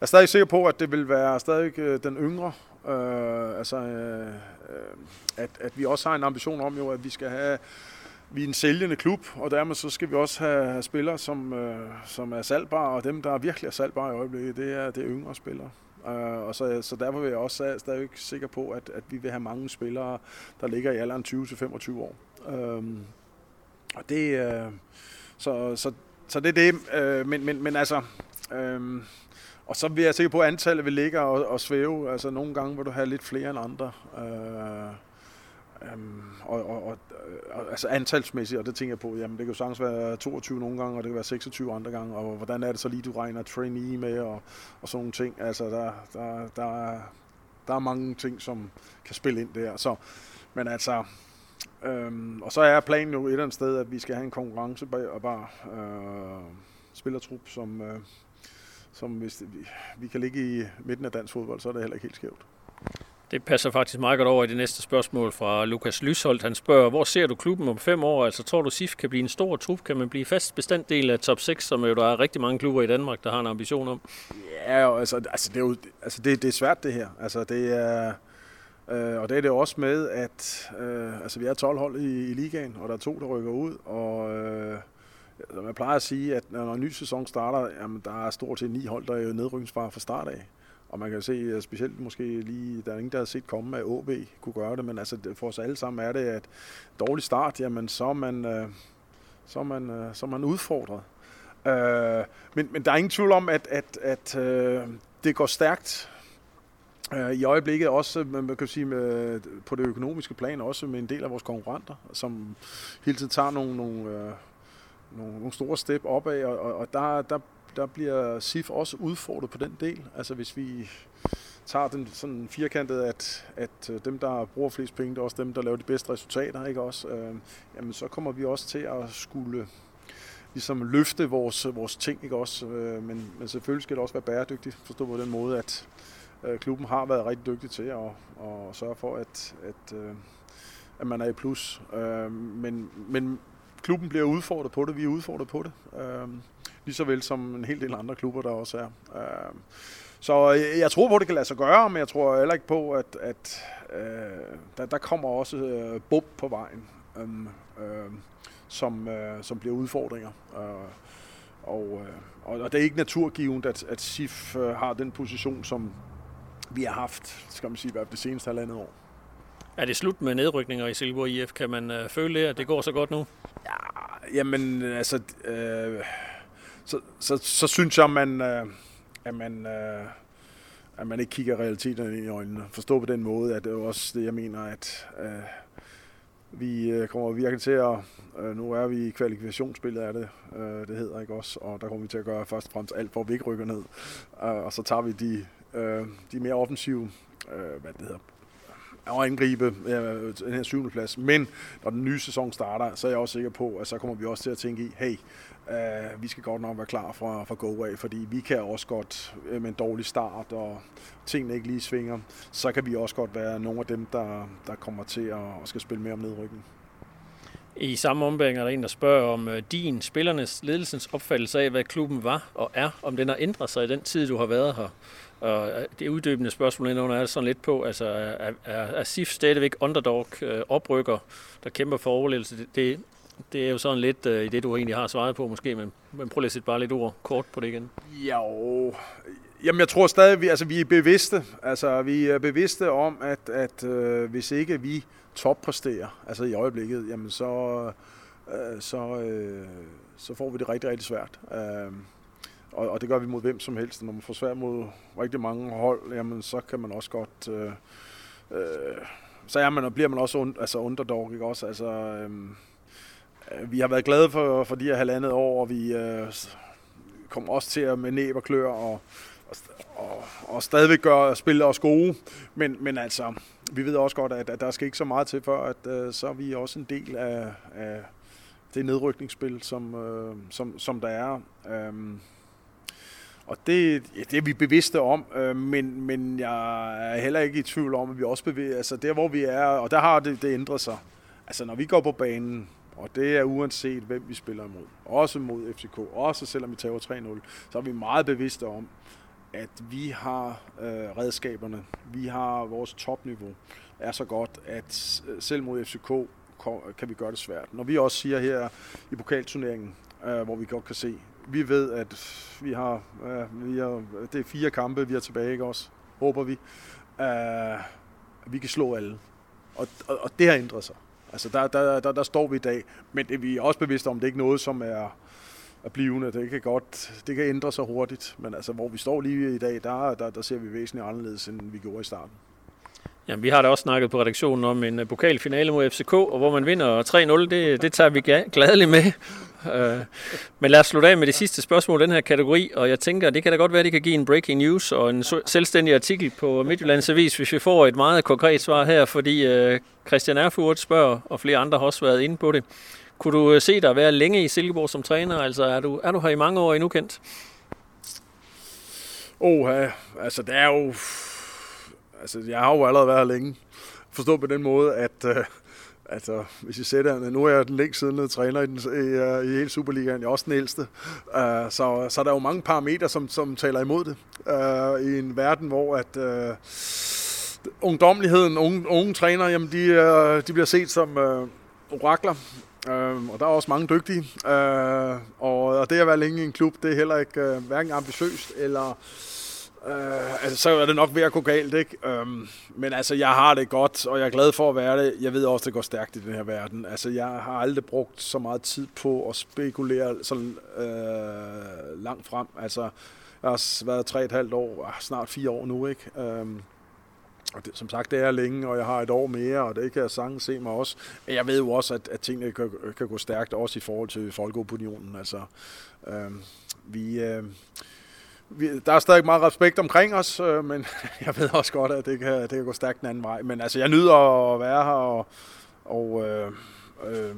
Jeg er stadig sikker på, at det vil være stadig øh, den yngre, øh, altså øh, øh at, at vi også har en ambition om jo, at vi skal have vi er en sælgende klub, og dermed så skal vi også have, spillere, som, øh, som er salgbare, og dem, der er virkelig er salgbare i øjeblikket, det er, det er yngre spillere. Uh, og så, så derfor vil jeg også stadig sikker på, at, at vi vil have mange spillere, der ligger i alderen 20-25 år. Uh, og det, uh, så, så, så det er det. Øh, men, men, men altså, Øh, og så vil jeg sikker på, at antallet vil ligge og, og svæve. Altså nogle gange vil du have lidt flere end andre. Øh, Um, og, og, og, øh, og, altså antalsmæssigt, og det tænker jeg på, jamen det kan jo sagtens være 22 nogle gange, og det kan være 26 andre gange, og hvordan er det så lige, du regner trainee med, og, og sådan nogle ting. Altså der, der, der, der er mange ting, som kan spille ind der. Så, men altså, øhm, og så er planen jo et eller andet sted, at vi skal have en konkurrence og bare øh, spillertrup, som, øh, som hvis vi, vi kan ligge i midten af dansk fodbold, så er det heller ikke helt skævt. Det passer faktisk meget godt over i det næste spørgsmål fra Lukas Lysholdt. Han spørger, hvor ser du klubben om fem år? Altså tror du, SIF kan blive en stor trup? Kan man blive fast bestanddel af top 6, som jo der er rigtig mange klubber i Danmark, der har en ambition om? Ja, altså, altså, det, er jo, altså det, det er svært det her. Altså det er... Øh, Øh, og det er det også med, at øh, altså, vi er 12 hold i, i ligaen, og der er to, der rykker ud. Og øh, som jeg plejer at sige, at når en ny sæson starter, jamen, der er stort set ni hold, der er jo nedrykningsbare fra start af. Og man kan se, specielt måske lige, der er ingen, der har set komme, at OB kunne gøre det, men altså for os alle sammen er det, at dårlig start, jamen så er man, øh, så er man, øh, så er man udfordret. Øh, men, men der er ingen tvivl om, at, at, at øh, det går stærkt Øh, i øjeblikket også, øh, man kan sige, med, øh, på det økonomiske plan, også med en del af vores konkurrenter, som hele tiden tager nogle, nogle, nogle, nogle store step opad, og, og der, der der bliver SIF også udfordret på den del. Altså hvis vi tager den sådan firkantet, at, at dem, der bruger flest penge, det er også dem, der laver de bedste resultater, ikke også? Øh, jamen så kommer vi også til at skulle ligesom løfte vores, vores ting, ikke også? Øh, men, men selvfølgelig skal det også være bæredygtigt, forstå på den måde, at øh, klubben har været rigtig dygtig til at, at sørge for, at, at, øh, at man er i plus. Øh, men, men klubben bliver udfordret på det, vi er udfordret på det. Øh, lige så vel som en hel del andre klubber, der også er. Øh, så jeg tror på, at det kan lade sig gøre, men jeg tror heller ikke på, at, at øh, der, der kommer også øh, bump på vejen, øh, øh, som, øh, som bliver udfordringer. Øh, og, øh, og, og det er ikke naturgivet, at, at SIF øh, har den position, som vi har haft, skal man sige, det seneste halvandet år. Er det slut med nedrykninger i Silkeborg IF? Kan man øh, føle det, at det går så godt nu? Ja, jamen altså... Øh, så, så, så synes jeg, man, øh, at man... Øh, at man ikke kigger realiteten ind i øjnene. Forstå på den måde, at det er også det, jeg mener, at øh, vi øh, kommer virkelig til at, øh, nu er vi i kvalifikationsspillet af det, øh, det hedder ikke også, og der kommer vi til at gøre først og fremmest alt, for at vi ikke rykker ned. Øh, og så tager vi de, øh, de mere offensive, øh, hvad det hedder, og angribe øh, den her syvende plads. Men når den nye sæson starter, så er jeg også sikker på, at så kommer vi også til at tænke i, hey, øh, vi skal godt nok være klar fra, fra go af, fordi vi kan også godt øh, med en dårlig start, og tingene ikke lige svinger, så kan vi også godt være nogle af dem, der, der kommer til at, og skal spille mere om nedrykning. I samme ombæring er der en, der spørger om øh, din, spillernes, ledelsens opfattelse af, hvad klubben var og er, om den har ændret sig i den tid, du har været her. Og øh, det uddybende spørgsmål indenunder er sådan lidt på, altså er, er, er SIF stadigvæk underdog, øh, oprykker, der kæmper for overlevelse? Det, det, det er jo sådan lidt øh, i det, du egentlig har svaret på måske, men, men prøv lige at sætte bare lidt ord kort på det igen. Jo, Jamen, jeg tror stadig, vi, altså, vi er bevidste. Altså, vi er bevidste om, at, at øh, hvis ikke vi toppræsterer, altså i øjeblikket, jamen så, øh, så, øh, så får vi det rigtig, rigtig svært. Øh, og, og det gør vi mod hvem som helst. Når man får svært mod rigtig mange hold, jamen så kan man også godt... Øh, øh, så er man, og bliver man også und, altså underdog, ikke også? Altså, øhm, øh, vi har været glade for, for de her halvandet år, og vi øh, kommer også til at med næb og klør og, og, og stadigvæk gøre spille os gode. Men, men altså, vi ved også godt, at, at der skal ikke så meget til, før at øh, så er vi også en del af, af det nedrykningsspil, som, øh, som, som der er. Øhm, og det, ja, det er vi bevidste om, øh, men, men jeg er heller ikke i tvivl om, at vi også bevæger, altså der hvor vi er, og der har det, det ændret sig. Altså når vi går på banen, og det er uanset hvem vi spiller imod, også mod FCK, også selvom vi tager 3-0, så er vi meget bevidste om, at vi har øh, redskaberne, vi har vores topniveau, er så godt, at selv mod FCK kan vi gøre det svært. Når vi også siger her i pokalturneringen, øh, hvor vi godt kan se, vi ved, at vi har, øh, vi har, det er fire kampe, vi har tilbage, ikke også? Håber vi. Øh, vi kan slå alle. Og, og, og det har ændret sig. Altså, der, der, der, der står vi i dag. Men det, vi er også bevidste om, det er ikke noget, som er, er blivende. Det kan godt, det kan ændre sig hurtigt. Men altså, hvor vi står lige i dag, der, der, der ser vi væsentligt anderledes, end vi gjorde i starten. Jamen, vi har da også snakket på redaktionen om en øh, pokalfinale mod FCK, og hvor man vinder 3-0, det, det tager vi gladeligt med. Øh, men lad os slutte af med det sidste spørgsmål i den her kategori, og jeg tænker, det kan da godt være, at det kan give en breaking news og en selvstændig artikel på Midtjyllands Avis, hvis vi får et meget konkret svar her, fordi øh, Christian Erfurt spørger, og flere andre har også været inde på det. Kunne du se dig være længe i Silkeborg som træner? Altså, er du, er du her i mange år endnu kendt? Åh, altså det er jo... Altså, jeg har jo allerede været her længe. Forstå på den måde, at... Øh, Altså, hvis I sætter, nu er jeg den længst siddende træner i, den, i, uh, i hele Superligaen, jeg er også den ældste, uh, så, så der er jo mange parametre, som, som taler imod det, uh, i en verden, hvor at uh, ungdomligheden, unge, unge træner, jamen de, uh, de bliver set som uh, orakler, uh, og der er også mange dygtige, uh, og, og det at være længe i en klub, det er heller ikke uh, hverken ambitiøst eller Øh, altså, så er det nok ved at gå galt, ikke? Øhm, men altså, jeg har det godt, og jeg er glad for at være det. Jeg ved også, det går stærkt i den her verden. Altså, jeg har aldrig brugt så meget tid på at spekulere sådan øh, langt frem. Altså, jeg har været tre et halvt år, ah, snart fire år nu, ikke? Øhm, og det, som sagt, det er længe, og jeg har et år mere, og det kan jeg sagtens se mig også. Men jeg ved jo også, at, at tingene kan, kan gå stærkt, også i forhold til folkeopinionen. Altså, øh, vi... Øh, vi, der er stadig meget respekt omkring os, øh, men jeg ved også godt, at det kan, det kan gå stærkt den anden vej. Men altså, jeg nyder at være her, og, og, øh, øh,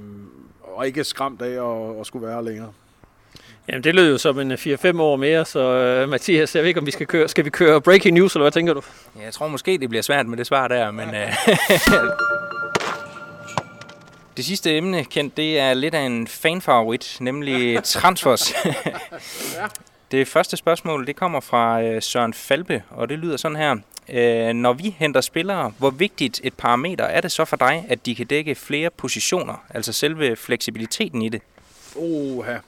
og ikke skræmt af at, at skulle være her længere. Jamen, det lød jo som en 4-5 år mere, så uh, Mathias, jeg ved ikke, om vi skal køre, skal vi køre breaking news, eller hvad tænker du? Ja, jeg tror måske, det bliver svært med det svar der, men... Uh, det sidste emne, kendt, det er lidt af en fanfavorit, nemlig transfers. Det første spørgsmål, det kommer fra øh, Søren Falbe, og det lyder sådan her. Øh, når vi henter spillere, hvor vigtigt et parameter er det så for dig, at de kan dække flere positioner, altså selve fleksibiliteten i det? Oha. Jeg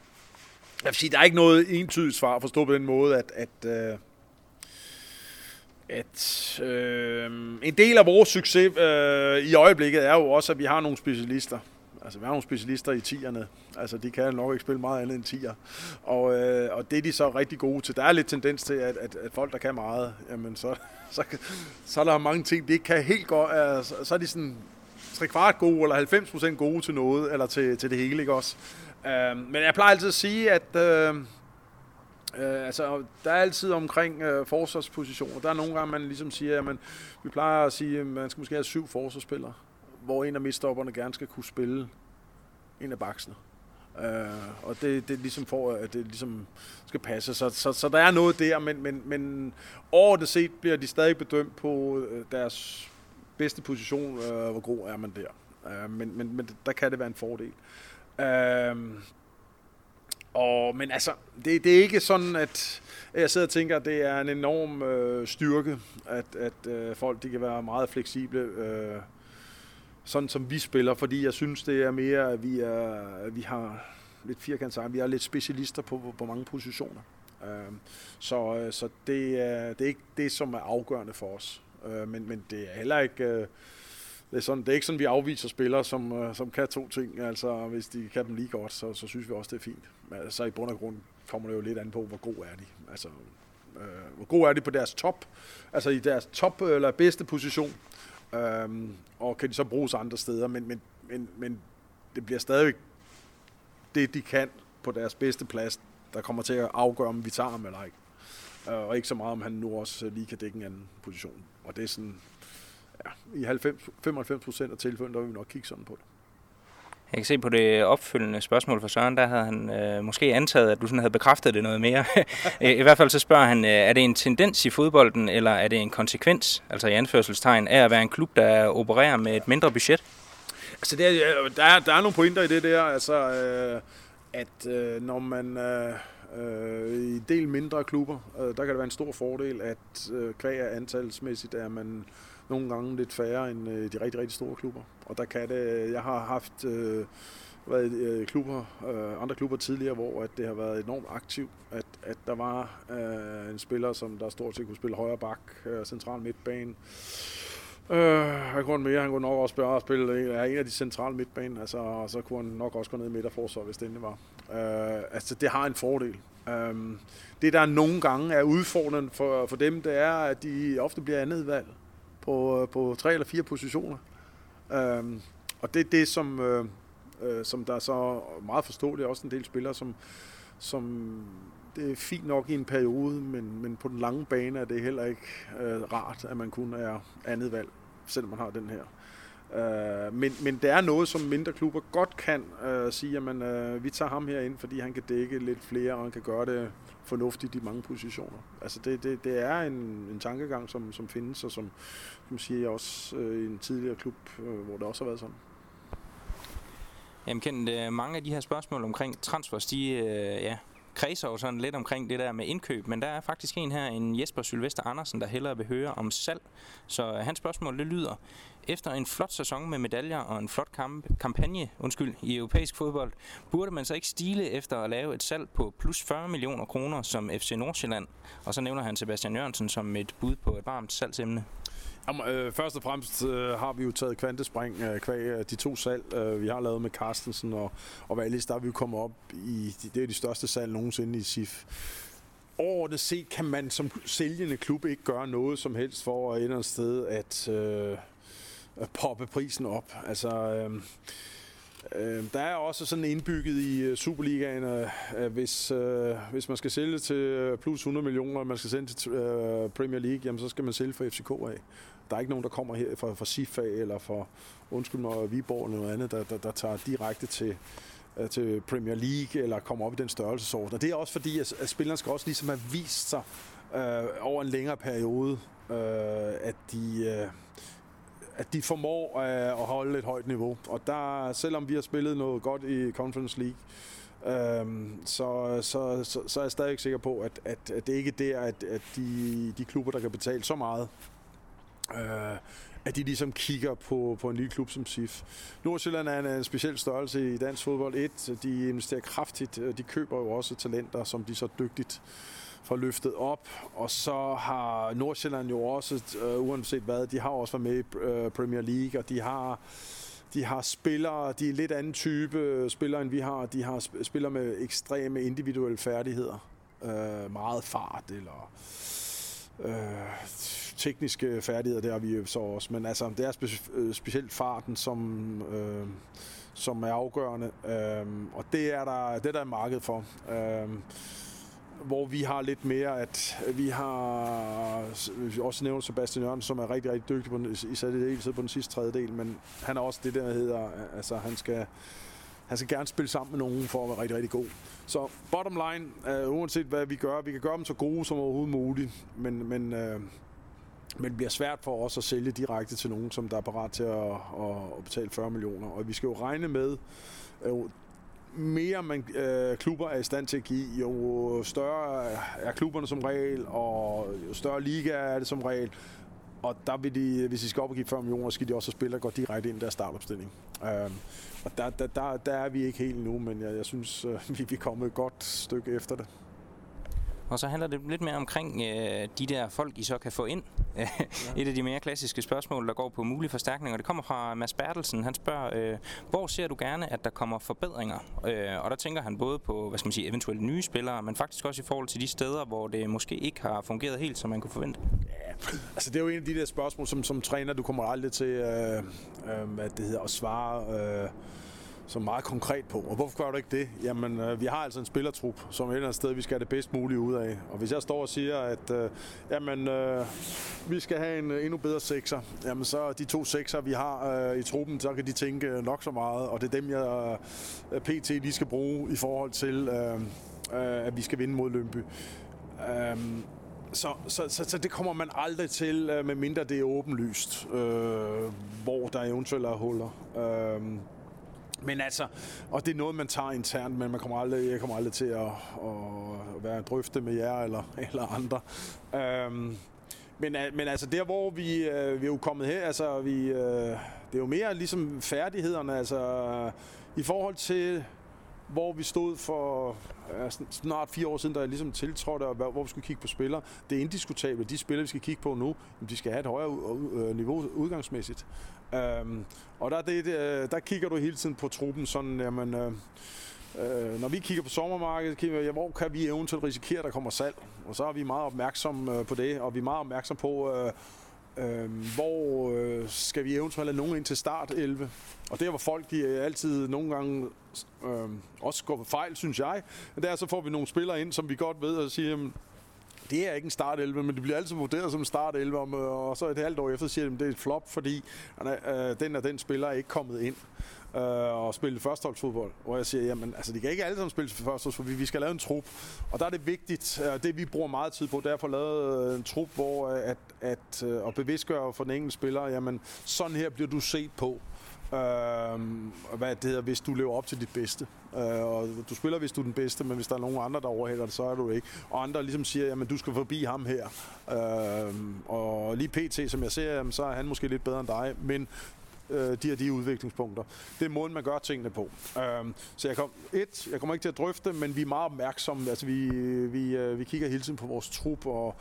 vil sige, der er ikke noget entydigt svar at forstå på den måde, at, at, øh, at øh, en del af vores succes øh, i øjeblikket er jo også, at vi har nogle specialister. Altså, vi har nogle specialister i tierne. Altså, de kan nok ikke spille meget andet end tier. Og, øh, og det er de så rigtig gode til. Der er lidt tendens til, at, at, at folk, der kan meget, jamen, så, så, så er der mange ting, de ikke kan helt godt. Altså, så er de sådan tre kvart gode, eller 90 procent gode til noget, eller til, til det hele, ikke også? Øh, men jeg plejer altid at sige, at... Øh, Øh, altså, der er altid omkring øh, forsvarspositioner. Der er nogle gange, man ligesom siger, at vi plejer at sige, at man skal måske have syv forsvarsspillere hvor en af midtstopperne gerne skal kunne spille en af baksene. Øh, og det, det ligesom for, at det ligesom skal passe. Så, så, så der er noget der, men, men, men overordnet set bliver de stadig bedømt på øh, deres bedste position, øh, hvor god er man der. Øh, men, men, men der kan det være en fordel. Øh, og, men altså, det, det er ikke sådan, at jeg sidder og tænker, at det er en enorm øh, styrke, at, at øh, folk de kan være meget fleksible. Øh, sådan som vi spiller, fordi jeg synes, det er mere, at vi, er, at vi har lidt firkantet vi er lidt specialister på, på, på mange positioner. Øhm, så øh, så det, er, det er ikke det, som er afgørende for os. Øh, men, men det er heller ikke... Øh, det er, sådan, det er ikke sådan, vi afviser spillere, som, som kan to ting. Altså, hvis de kan dem lige godt, så, så synes vi også, det er fint. Men altså, i bund og grund kommer det jo lidt an på, hvor god er de. Altså, øh, hvor god er de på deres top, altså i deres top eller bedste position. Øhm, og kan de så bruges andre steder, men, men, men, men det bliver stadig det, de kan på deres bedste plads, der kommer til at afgøre, om vi tager ham eller ikke. Øh, og ikke så meget, om han nu også lige kan dække en anden position. Og det er sådan, ja, i 90, 95 procent af tilfældene, der vil vi nok kigge sådan på det. Jeg kan se på det opfølgende spørgsmål fra Søren, der havde han øh, måske antaget, at du sådan havde bekræftet det noget mere. I hvert fald så spørger han, øh, er det en tendens i fodbolden, eller er det en konsekvens, altså i anførselstegn, af at være en klub, der opererer med et mindre budget? Altså, det er, der, er, der er nogle pointer i det der, altså, øh, at øh, når man øh, øh, i del mindre klubber, øh, der kan det være en stor fordel, at øh, kvæg antalsmæssigt er man nogle gange lidt færre end øh, de rigtig, rigtig store klubber. Og der kan det, jeg har haft øh, været i øh, klubber, øh, andre klubber tidligere, hvor at det har været enormt aktivt, at, at der var øh, en spiller, som der stort set kunne spille højre bak, øh, central midtbane, Øh, han kunne mere, han kunne nok også bare spille øh, ja, en af de centrale midtbaner, altså, og så kunne han nok også gå ned i midterforsvar, hvis det endelig var. Øh, altså, det har en fordel. Øh, det, der nogle gange er udfordrende for, for dem, det er, at de ofte bliver andet valg på, øh, på tre eller fire positioner. Øh, og det er det, som, øh, øh, som der er så meget forståeligt, også en del spillere, som, som det er fint nok i en periode, men, men på den lange bane er det heller ikke øh, rart, at man kun er andet valg selvom man har den her. Øh, men, men det er noget, som mindre klubber godt kan øh, sige, at man, øh, vi tager ham her ind, fordi han kan dække lidt flere, og han kan gøre det fornuftigt i mange positioner. Altså det, det, det er en, en tankegang, som, som findes, og som, som siger også øh, i en tidligere klub, øh, hvor det også har været sådan. Jamen kendt, øh, mange af de her spørgsmål omkring transfers, de, øh, ja, kredser jo sådan lidt omkring det der med indkøb, men der er faktisk en her, en Jesper Sylvester Andersen, der hellere vil høre om salg. Så øh, hans spørgsmål det lyder, efter en flot sæson med medaljer og en flot kamp, kampagne undskyld, i europæisk fodbold, burde man så ikke stile efter at lave et salg på plus 40 millioner kroner som FC Nordsjælland? Og så nævner han Sebastian Jørgensen som et bud på et varmt salgsemne. Jamen, øh, først og fremmest øh, har vi jo taget kvantespring øh, kvæg øh, de to salg, øh, vi har lavet med Carstensen og, og Valis. Der er vi jo kommet op i, det er de største salg nogensinde i SIF. Overordnet set kan man som sælgende klub ikke gøre noget som helst for at ende et sted at, øh, at poppe prisen op. Altså, øh, Øh, der er også sådan indbygget i øh, Superligaen, at hvis, øh, hvis man skal sælge til øh, plus 100 millioner, og man skal sælge til øh, Premier League, jamen, så skal man sælge for FCK af. Der er ikke nogen, der kommer her fra, fra SIFA eller fra, undskyld mig, Viborg eller noget andet, der, der, der tager direkte til, øh, til Premier League eller kommer op i den størrelsesorden. Og det er også fordi, at, at spillerne skal også ligesom have vist sig øh, over en længere periode, øh, at de... Øh, at de formår øh, at holde et højt niveau. Og der, selvom vi har spillet noget godt i Conference League, Øhm, så, så, så, så er jeg stadig sikker på, at, at, at det ikke er der, at, at de, de klubber, der kan betale så meget, øh, at de ligesom kigger på, på en lille klub som SIF. Nordsjælland er en, en speciel størrelse i dansk fodbold. Et, de investerer kraftigt. De køber jo også talenter, som de så dygtigt får løftet op. Og så har Nordsjælland jo også, øh, uanset hvad, de har også været med i øh, Premier League, og de har de har spillere, de er lidt anden type øh, spillere, end vi har. De har spillere med ekstreme individuelle færdigheder. Øh, meget fart, eller øh, tekniske færdigheder, der har vi så også. Men altså, det er spe- øh, specielt farten, som, øh, som er afgørende. Øh, og det er der, det er der et marked for. Øh, hvor vi har lidt mere, at vi har øh, også nævnt Sebastian Jørgen, som er rigtig, rigtig dygtig på den, især det på den sidste tredjedel, men han er også det der hedder, altså han skal, han skal gerne spille sammen med nogen for at være rigtig, rigtig god. Så bottom line, øh, uanset hvad vi gør, vi kan gøre dem så gode som overhovedet muligt, men, men, øh, men det bliver svært for os at sælge direkte til nogen, som der er parat til at, at, at betale 40 millioner. Og vi skal jo regne med, øh, mere man, øh, klubber er i stand til at give, jo større er klubberne som regel, og jo større liga er det som regel. Og der vil de, hvis de skal op og give 40 millioner, skal de også spille og gå direkte ind i deres startopstilling. Øh, og der, der, der, der er vi ikke helt nu, men jeg, jeg synes, øh, vi, vi er kommet et godt stykke efter det. Og så handler det lidt mere omkring øh, de der folk, I så kan få ind. ja. Et af de mere klassiske spørgsmål, der går på mulige forstærkninger, det kommer fra Mads Bertelsen. Han spørger, øh, hvor ser du gerne, at der kommer forbedringer? Øh, og der tænker han både på, hvad skal man sige, eventuelle nye spillere, men faktisk også i forhold til de steder, hvor det måske ikke har fungeret helt, som man kunne forvente. Ja, altså det er jo en af de der spørgsmål, som, som træner, du kommer aldrig til øh, øh, hvad det hedder, at svare... Øh, som meget konkret på. Og hvorfor gør du ikke det? Jamen, øh, vi har altså en spillertrup, som et eller andet sted, vi skal have det bedst mulige ud af. Og hvis jeg står og siger, at øh, jamen, øh, vi skal have en øh, endnu bedre sekser, jamen så de to sekser, vi har øh, i truppen, så kan de tænke øh, nok så meget. Og det er dem, jeg øh, PT lige skal bruge i forhold til, øh, øh, at vi skal vinde mod Lønby. Øh, så, så, så, så det kommer man aldrig til, øh, medmindre det er åbenlyst, øh, hvor der eventuelt er huller. Øh, men altså, og det er noget, man tager internt, men man kommer aldrig, jeg kommer aldrig til at, at være drøfte med jer eller, eller andre. Øhm, men, øh, men altså der, hvor vi, øh, vi er jo kommet her, altså vi, øh, det er jo mere ligesom færdighederne, altså i forhold til hvor vi stod for ja, snart fire år siden, da jeg ligesom tiltrådte, og hvor vi skulle kigge på spillere. Det er indiskutabelt. De spillere, vi skal kigge på nu, de skal have et højere øh, niveau udgangsmæssigt. Øhm, og der, det, øh, der kigger du hele tiden på truppen, sådan, jamen, øh, øh, når vi kigger på sommermarkedet, kigger vi, ja, hvor kan vi eventuelt risikere, at der kommer salg? Og så er vi meget opmærksomme øh, på det, og vi er meget opmærksomme på, øh, Øh, hvor øh, skal vi eventuelt have nogen ind til start 11? Og der hvor folk de øh, altid nogle gange øh, også går på fejl, synes jeg, der så får vi nogle spillere ind, som vi godt ved at sige, jamen, det er ikke en start 11, men det bliver altid vurderet som en start 11, øh, og så et halvt år efter siger de, at det er et flop, fordi øh, den og den spiller er ikke kommet ind øh, og spille førsteholdsfodbold. Hvor jeg siger, jamen, altså, de kan ikke alle sammen spille førsteholdsfodbold, vi skal lave en trup. Og der er det vigtigt, øh, det vi bruger meget tid på, det er at få lavet øh, en trup, hvor øh, at, at, at bevidstgøre for den enkelte spiller, jamen, sådan her bliver du set på. Øh, hvad det hedder, hvis du lever op til dit bedste. Øh, og du spiller, hvis du er den bedste, men hvis der er nogen andre, der overhælder det, så er du ikke. Og andre ligesom siger, jamen du skal forbi ham her. Øh, og lige pt, som jeg ser, jamen, så er han måske lidt bedre end dig, men øh, de her de udviklingspunkter. Det er måden, man gør tingene på. Øh, så jeg, kom, et, jeg kommer ikke til at drøfte, men vi er meget opmærksomme. Altså, vi, vi, øh, vi kigger hele tiden på vores trup, og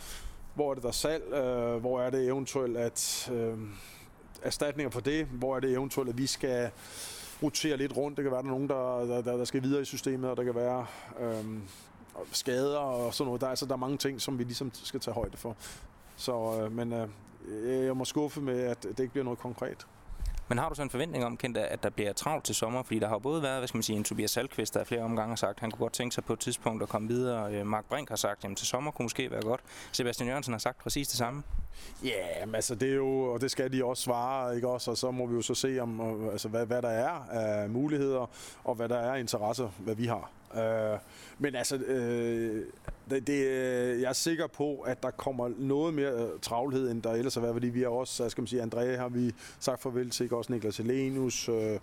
hvor er det der salg, øh, hvor er det eventuelt, at øh, erstatninger for det, hvor er det eventuelt, at vi skal rotere lidt rundt. Det kan være, der er nogen, der, der, der skal videre i systemet, og der kan være øh, skader og sådan noget. Der, altså, der er mange ting, som vi ligesom skal tage højde for. Så, øh, men øh, jeg må skuffe med, at det ikke bliver noget konkret. Men har du så en forventning om, Kent, at der bliver travlt til sommer? Fordi der har både været, hvad skal man sige, en Tobias Salkvist, der flere omgange har sagt, at han kunne godt tænke sig på et tidspunkt at komme videre. Øh, Mark Brink har sagt, at til sommer kunne måske være godt. Sebastian Jørgensen har sagt præcis det samme. Ja, yeah, altså det er jo, og det skal de også svare, ikke også? Og så må vi jo så se, om, altså, hvad, hvad der er af muligheder, og hvad der er af interesser, hvad vi har. Øh, men altså, øh, det, det, øh, jeg er sikker på, at der kommer noget mere øh, travlhed, end der ellers har været, fordi vi har også, skal man sige, André har vi sagt farvel til, ikke også Niklas Helenius, øh,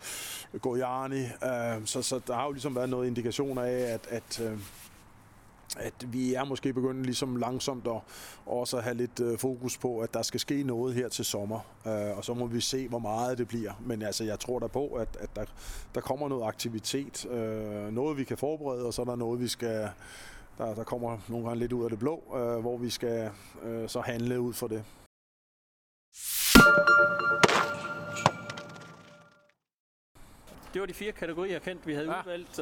Gojani, øh, så, så der har jo ligesom været noget indikationer af, at, at øh, at vi er måske begyndt ligesom langsomt at også have lidt øh, fokus på, at der skal ske noget her til sommer. Øh, og så må vi se, hvor meget det bliver. Men altså, jeg tror da på, at, at der, der kommer noget aktivitet. Øh, noget, vi kan forberede, og så er der noget, vi skal... Der, der kommer nogle gange lidt ud af det blå, øh, hvor vi skal øh, så handle ud for det. Det var de fire kategorier, kendt, vi havde ja. udvalgt.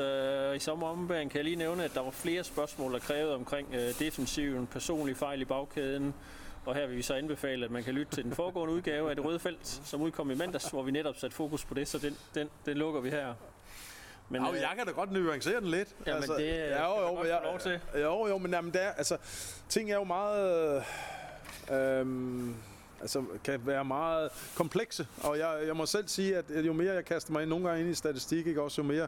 Uh, I samme ombæring kan jeg lige nævne, at der var flere spørgsmål, der krævede omkring uh, defensiven, personlig fejl i bagkæden, og her vil vi så anbefale, at man kan lytte til den foregående udgave af Det Røde Felt, som udkom i mandags, hvor vi netop satte fokus på det, så den, den, den lukker vi her. Men, jo, jeg kan da godt nuancere den lidt. Ja, altså, men det ja, jo, jo, jeg, lov til. Jo, jo, men jamen, der, altså, ting er jo meget... Øh, øh, altså, kan være meget komplekse. Og jeg, jeg må selv sige, at jo mere jeg kaster mig ind, nogle gange ind i statistik, ikke, også jo mere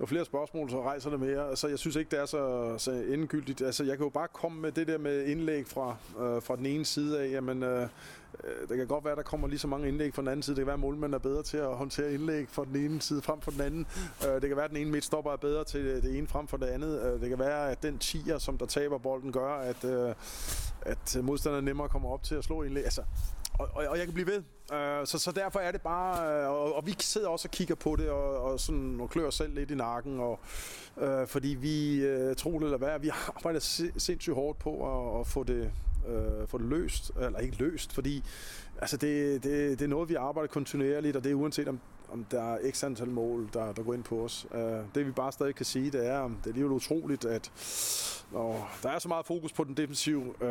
jo flere spørgsmål, så rejser det mere. Altså, jeg synes ikke, det er så, så endegyldigt. Altså, jeg kan jo bare komme med det der med indlæg fra, øh, fra den ene side af. Jamen, øh, øh det kan godt være, at der kommer lige så mange indlæg fra den anden side. Det kan være, at målmanden er bedre til at håndtere indlæg fra den ene side frem for den anden. Øh, det kan være, at den ene midtstopper er bedre til det ene frem for det andet. Øh, det kan være, at den tiger, som der taber bolden, gør, at, øh, at modstanderen nemmere kommer op til at slå indlæg. Altså, og, og, og jeg kan blive ved. Øh, så, så derfor er det bare, Øh, og, og vi sidder også og kigger på det, og, og, sådan, og klør os selv lidt i nakken, og, øh, fordi vi, øh, tro det eller hvad, vi arbejder sindssygt hårdt på at, at få, det, øh, få det løst, eller ikke løst, fordi altså det, det, det er noget, vi arbejder kontinuerligt, og det er uanset om, om der er x antal mål, der, der går ind på os. Uh, det vi bare stadig kan sige, det er, det er alligevel utroligt, at og der er så meget fokus på den defensiv, uh,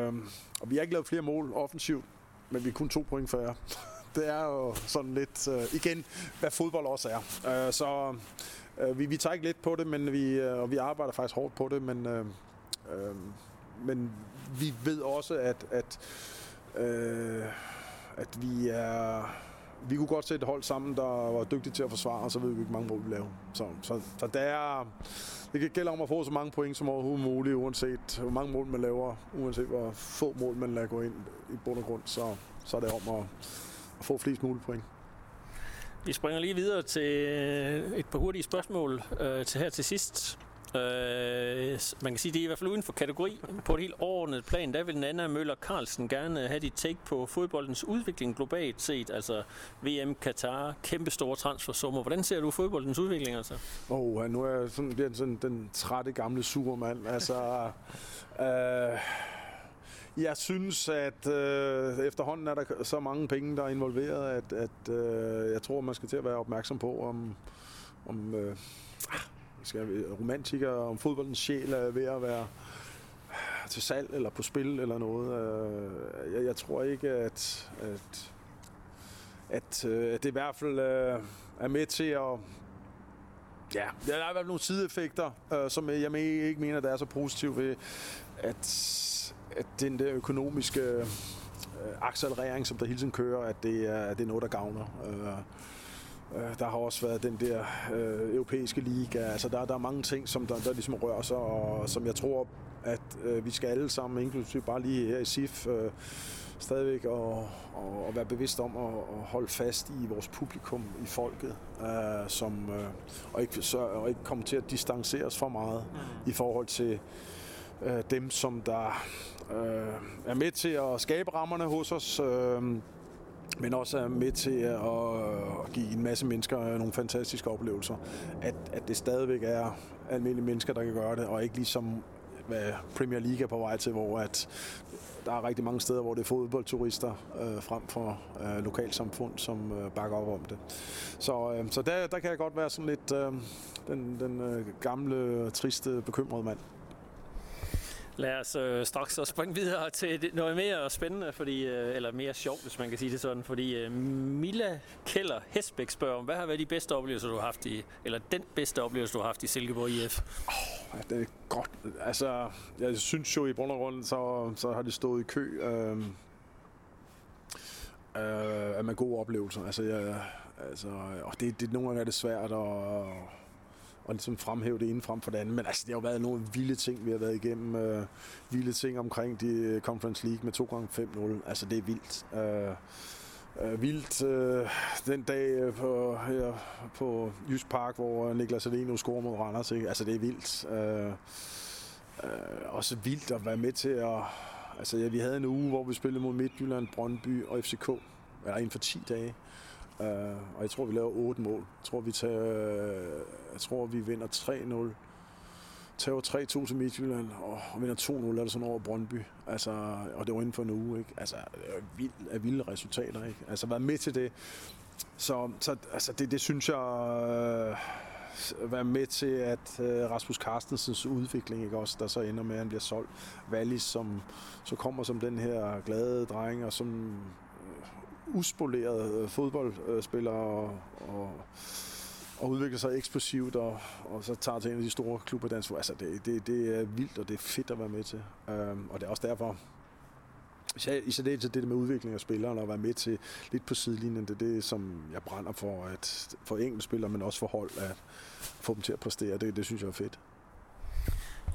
og vi har ikke lavet flere mål offensivt, men vi er kun to point færre. det er jo sådan lidt, øh, igen, hvad fodbold også er. Øh, så øh, vi, vi tager ikke lidt på det, men vi, øh, og vi arbejder faktisk hårdt på det, men, øh, øh, men vi ved også, at, at, øh, at vi er vi kunne godt sætte et hold sammen, der var dygtige til at forsvare, og så ved vi ikke, mange mål vi laver. Så, så, så der er, det gælder om at få så mange point som overhovedet muligt, uanset hvor mange mål man laver, uanset hvor få mål man lader gå ind i bund og grund, så, så er det om at, at få flest mulige point. Vi springer lige videre til øh, et par hurtige spørgsmål øh, til her til sidst. Øh, man kan sige, det er i hvert fald uden for kategori. På et helt overordnet plan, der vil Nana Møller Carlsen gerne have dit take på fodboldens udvikling globalt set. Altså VM, Katar, kæmpe store transfersummer. Hvordan ser du fodboldens udvikling altså? Oh, nu er jeg sådan, bliver sådan den trætte gamle supermand. Altså, øh, jeg synes, at øh, efterhånden er der så mange penge, der er involveret, at, at øh, jeg tror, man skal til at være opmærksom på, om, om øh, skal, romantikere, om fodboldens sjæl er ved at være til salg eller på spil eller noget. Øh, jeg, jeg tror ikke, at, at, at, øh, at det i hvert fald øh, er med til at Ja, der er i hvert fald nogle sideeffekter, øh, som jeg ikke mener, der er så positivt ved, at, at den der økonomiske øh, accelerering, som der hele tiden kører, at det er, at det er noget, der gavner. Øh, der har også været den der øh, europæiske liga. Altså, der, der er mange ting, som der, der ligesom rører sig, og som jeg tror, at øh, vi skal alle sammen, inklusive bare lige her i SIF, øh, stadigvæk og, og, og være bevidst om at, at holde fast i vores publikum, i folket, øh, som, øh, og, ikke, så, og ikke komme til at distancere os for meget mm. i forhold til øh, dem, som der øh, er med til at skabe rammerne hos os. Øh, men også er med til at give en masse mennesker nogle fantastiske oplevelser. At, at det stadigvæk er almindelige mennesker, der kan gøre det, og ikke ligesom hvad Premier League er på vej til, hvor at der er rigtig mange steder, hvor det er fodboldturister øh, frem for øh, lokalsamfund, som øh, bakker op om det. Så, øh, så der, der kan jeg godt være sådan lidt øh, den, den øh, gamle, triste, bekymrede mand. Lad os øh, straks så springe videre til noget mere spændende, fordi, øh, eller mere sjovt, hvis man kan sige det sådan. Fordi øh, Mila Keller Hesbæk spørger om, hvad har været de bedste oplevelser, du har haft i, eller den bedste oplevelse, du har haft i Silkeborg IF? Oh, det er godt. Altså, jeg synes jo i bund og grund, så, så har det stået i kø. Øhm, øh, øh, med gode oplevelser. Altså, jeg, altså, og det, det, nogle gange er det svært at og ligesom fremhæve det ene frem for det andet. Men altså, det har jo været nogle vilde ting, vi har været igennem. Øh, vilde ting omkring de øh, Conference League med 2 gange 5-0. Altså, det er vildt. Øh, øh, vildt øh, den dag øh, på, her, på Jysk Park, hvor øh, Niklas Aleno scorer mod Randers. Ikke? Altså, det er vildt. Øh, øh, også vildt at være med til at... Altså, ja, vi havde en uge, hvor vi spillede mod Midtjylland, Brøndby og FCK. Eller inden for 10 dage. Uh, og jeg tror, vi laver otte mål. Jeg tror, vi, tager, øh, jeg tror, vi vinder 3-0. Tager 3-2 til Midtjylland, og vinder 2-0 eller sådan over Brøndby. Altså, og det var inden for en uge. Ikke? Altså, det er vild, er vilde resultater. Ikke? Altså, være med til det. Så, så altså, det, det synes jeg... Uh, være med til, at uh, Rasmus Carstensens udvikling, ikke også, der så ender med, at han bliver solgt. Wallis, som så kommer som den her glade dreng, og som uspolerede øh, fodboldspillere og, og, og udvikler sig eksplosivt og, og så tager til en af de store klubber dansk Altså det, det, det er vildt, og det er fedt at være med til. Øhm, og det er også derfor, i særdeleshed det med udvikling af spillere, og være med til lidt på sidelinjen, det er det, som jeg brænder for, at for enkelte spillere, men også for hold, at få dem til at præstere. Det, det synes jeg er fedt.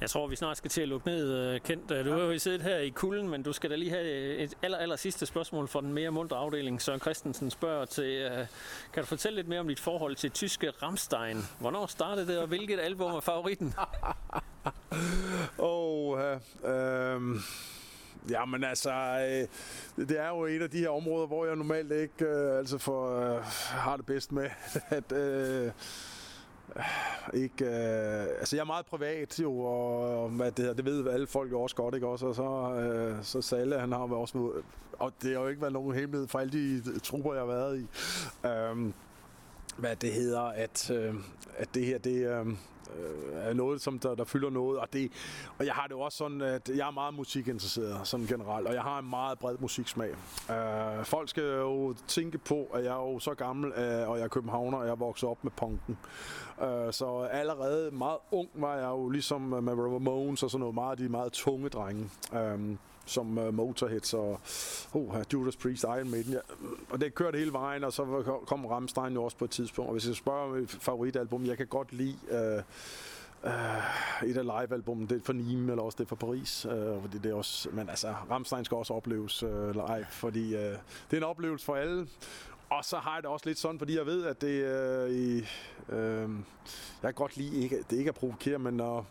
Jeg tror, vi snart skal til at lukke ned, øh, Kent. Du har jo siddet her i kulden, men du skal da lige have et aller, aller sidste spørgsmål fra den mere mundre afdeling. Søren Christensen spørger til, øh, kan du fortælle lidt mere om dit forhold til tyske Rammstein? Hvornår startede det, og hvilket album er favoritten? Åh, oh, uh, um Jamen altså, øh, det er jo et af de her områder, hvor jeg normalt ikke øh, altså for, øh, har det bedst med at øh, ikke, øh, altså jeg er meget privat jo, og, og hvad det, her, det ved alle folk jo også godt, ikke også? Og så, øh, så Salle, han har også, og det har jo ikke været nogen hemmelighed for alle de trupper, jeg har været i. Øh, hvad det hedder, at, øh, at det her, det øh, øh, er noget, som der, der fylder noget, og, det, og jeg har det jo også sådan, at jeg er meget musikinteresseret, sådan generelt, og jeg har en meget bred musiksmag. Øh, folk skal jo tænke på, at jeg er jo så gammel, øh, og jeg er københavner, og jeg er vokset op med punken. Øh, så allerede meget ung var jeg jo ligesom øh, med Ramones og sådan noget, meget de meget tunge drenge. Øh, som øh, uh, Motorheads og oh, Judas Priest, Iron Maiden. Ja. Og det kørte hele vejen, og så kom Rammstein jo også på et tidspunkt. Og hvis jeg spørger om mit favoritalbum, jeg kan godt lide... Uh, Uh, et af live-albummen, det er for Nîmes, eller også det er for Paris, uh, fordi det er også, men altså, Rammstein skal også opleves uh, live, fordi uh, det er en oplevelse for alle, og så har jeg det også lidt sådan, fordi jeg ved, at det øh, i, øh, jeg kan godt lide, ikke, det ikke er provokere, men at,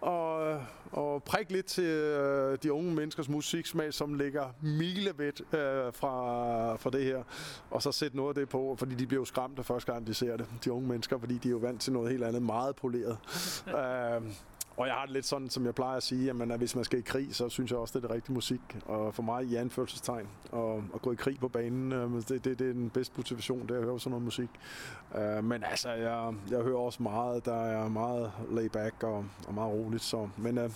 og, og prikke lidt til øh, de unge menneskers musiksmag, som ligger milevæt øh, fra, fra det her. Og så sætte noget af det på, fordi de bliver jo skræmt første gang, de ser det, de unge mennesker, fordi de er jo vant til noget helt andet, meget poleret. øh, og jeg har det lidt sådan, som jeg plejer at sige, at hvis man skal i krig, så synes jeg også, det er det rigtige musik. Og for mig i anførselstegn, og, at gå i krig på banen, øh, det, det, det er den bedste motivation, det er at høre sådan noget musik. Uh, men altså, jeg, jeg hører også meget, der er meget layback og, og meget roligt. Så. Men uh,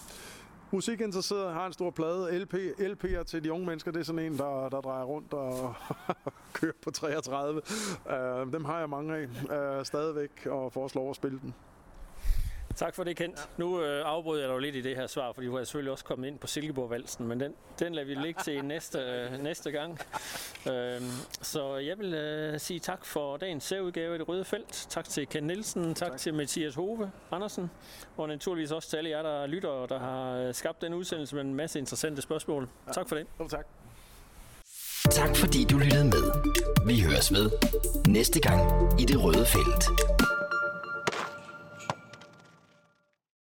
musikinteresseret har en stor plade. LP, LP'er til de unge mennesker, det er sådan en, der, der drejer rundt og kører på 33. Uh, dem har jeg mange af uh, stadigvæk, og foreslår at spille dem. Tak for det, Kent. Ja. Nu øh, afbryder jeg dig lidt i det her svar, fordi du har selvfølgelig også kommet ind på Silkeborg-valsen, men den, den lader vi ligge til næste, øh, næste gang. Øh, så jeg vil øh, sige tak for dagens særudgave i det røde felt. Tak til Kent Nielsen, tak, tak. til Mathias Hove Andersen, og naturligvis også til alle jer, der lytter og der har øh, skabt den udsendelse med en masse interessante spørgsmål. Ja. Tak for det. Jo, tak. Tak fordi du lyttede med. Vi høres ved næste gang i det røde felt.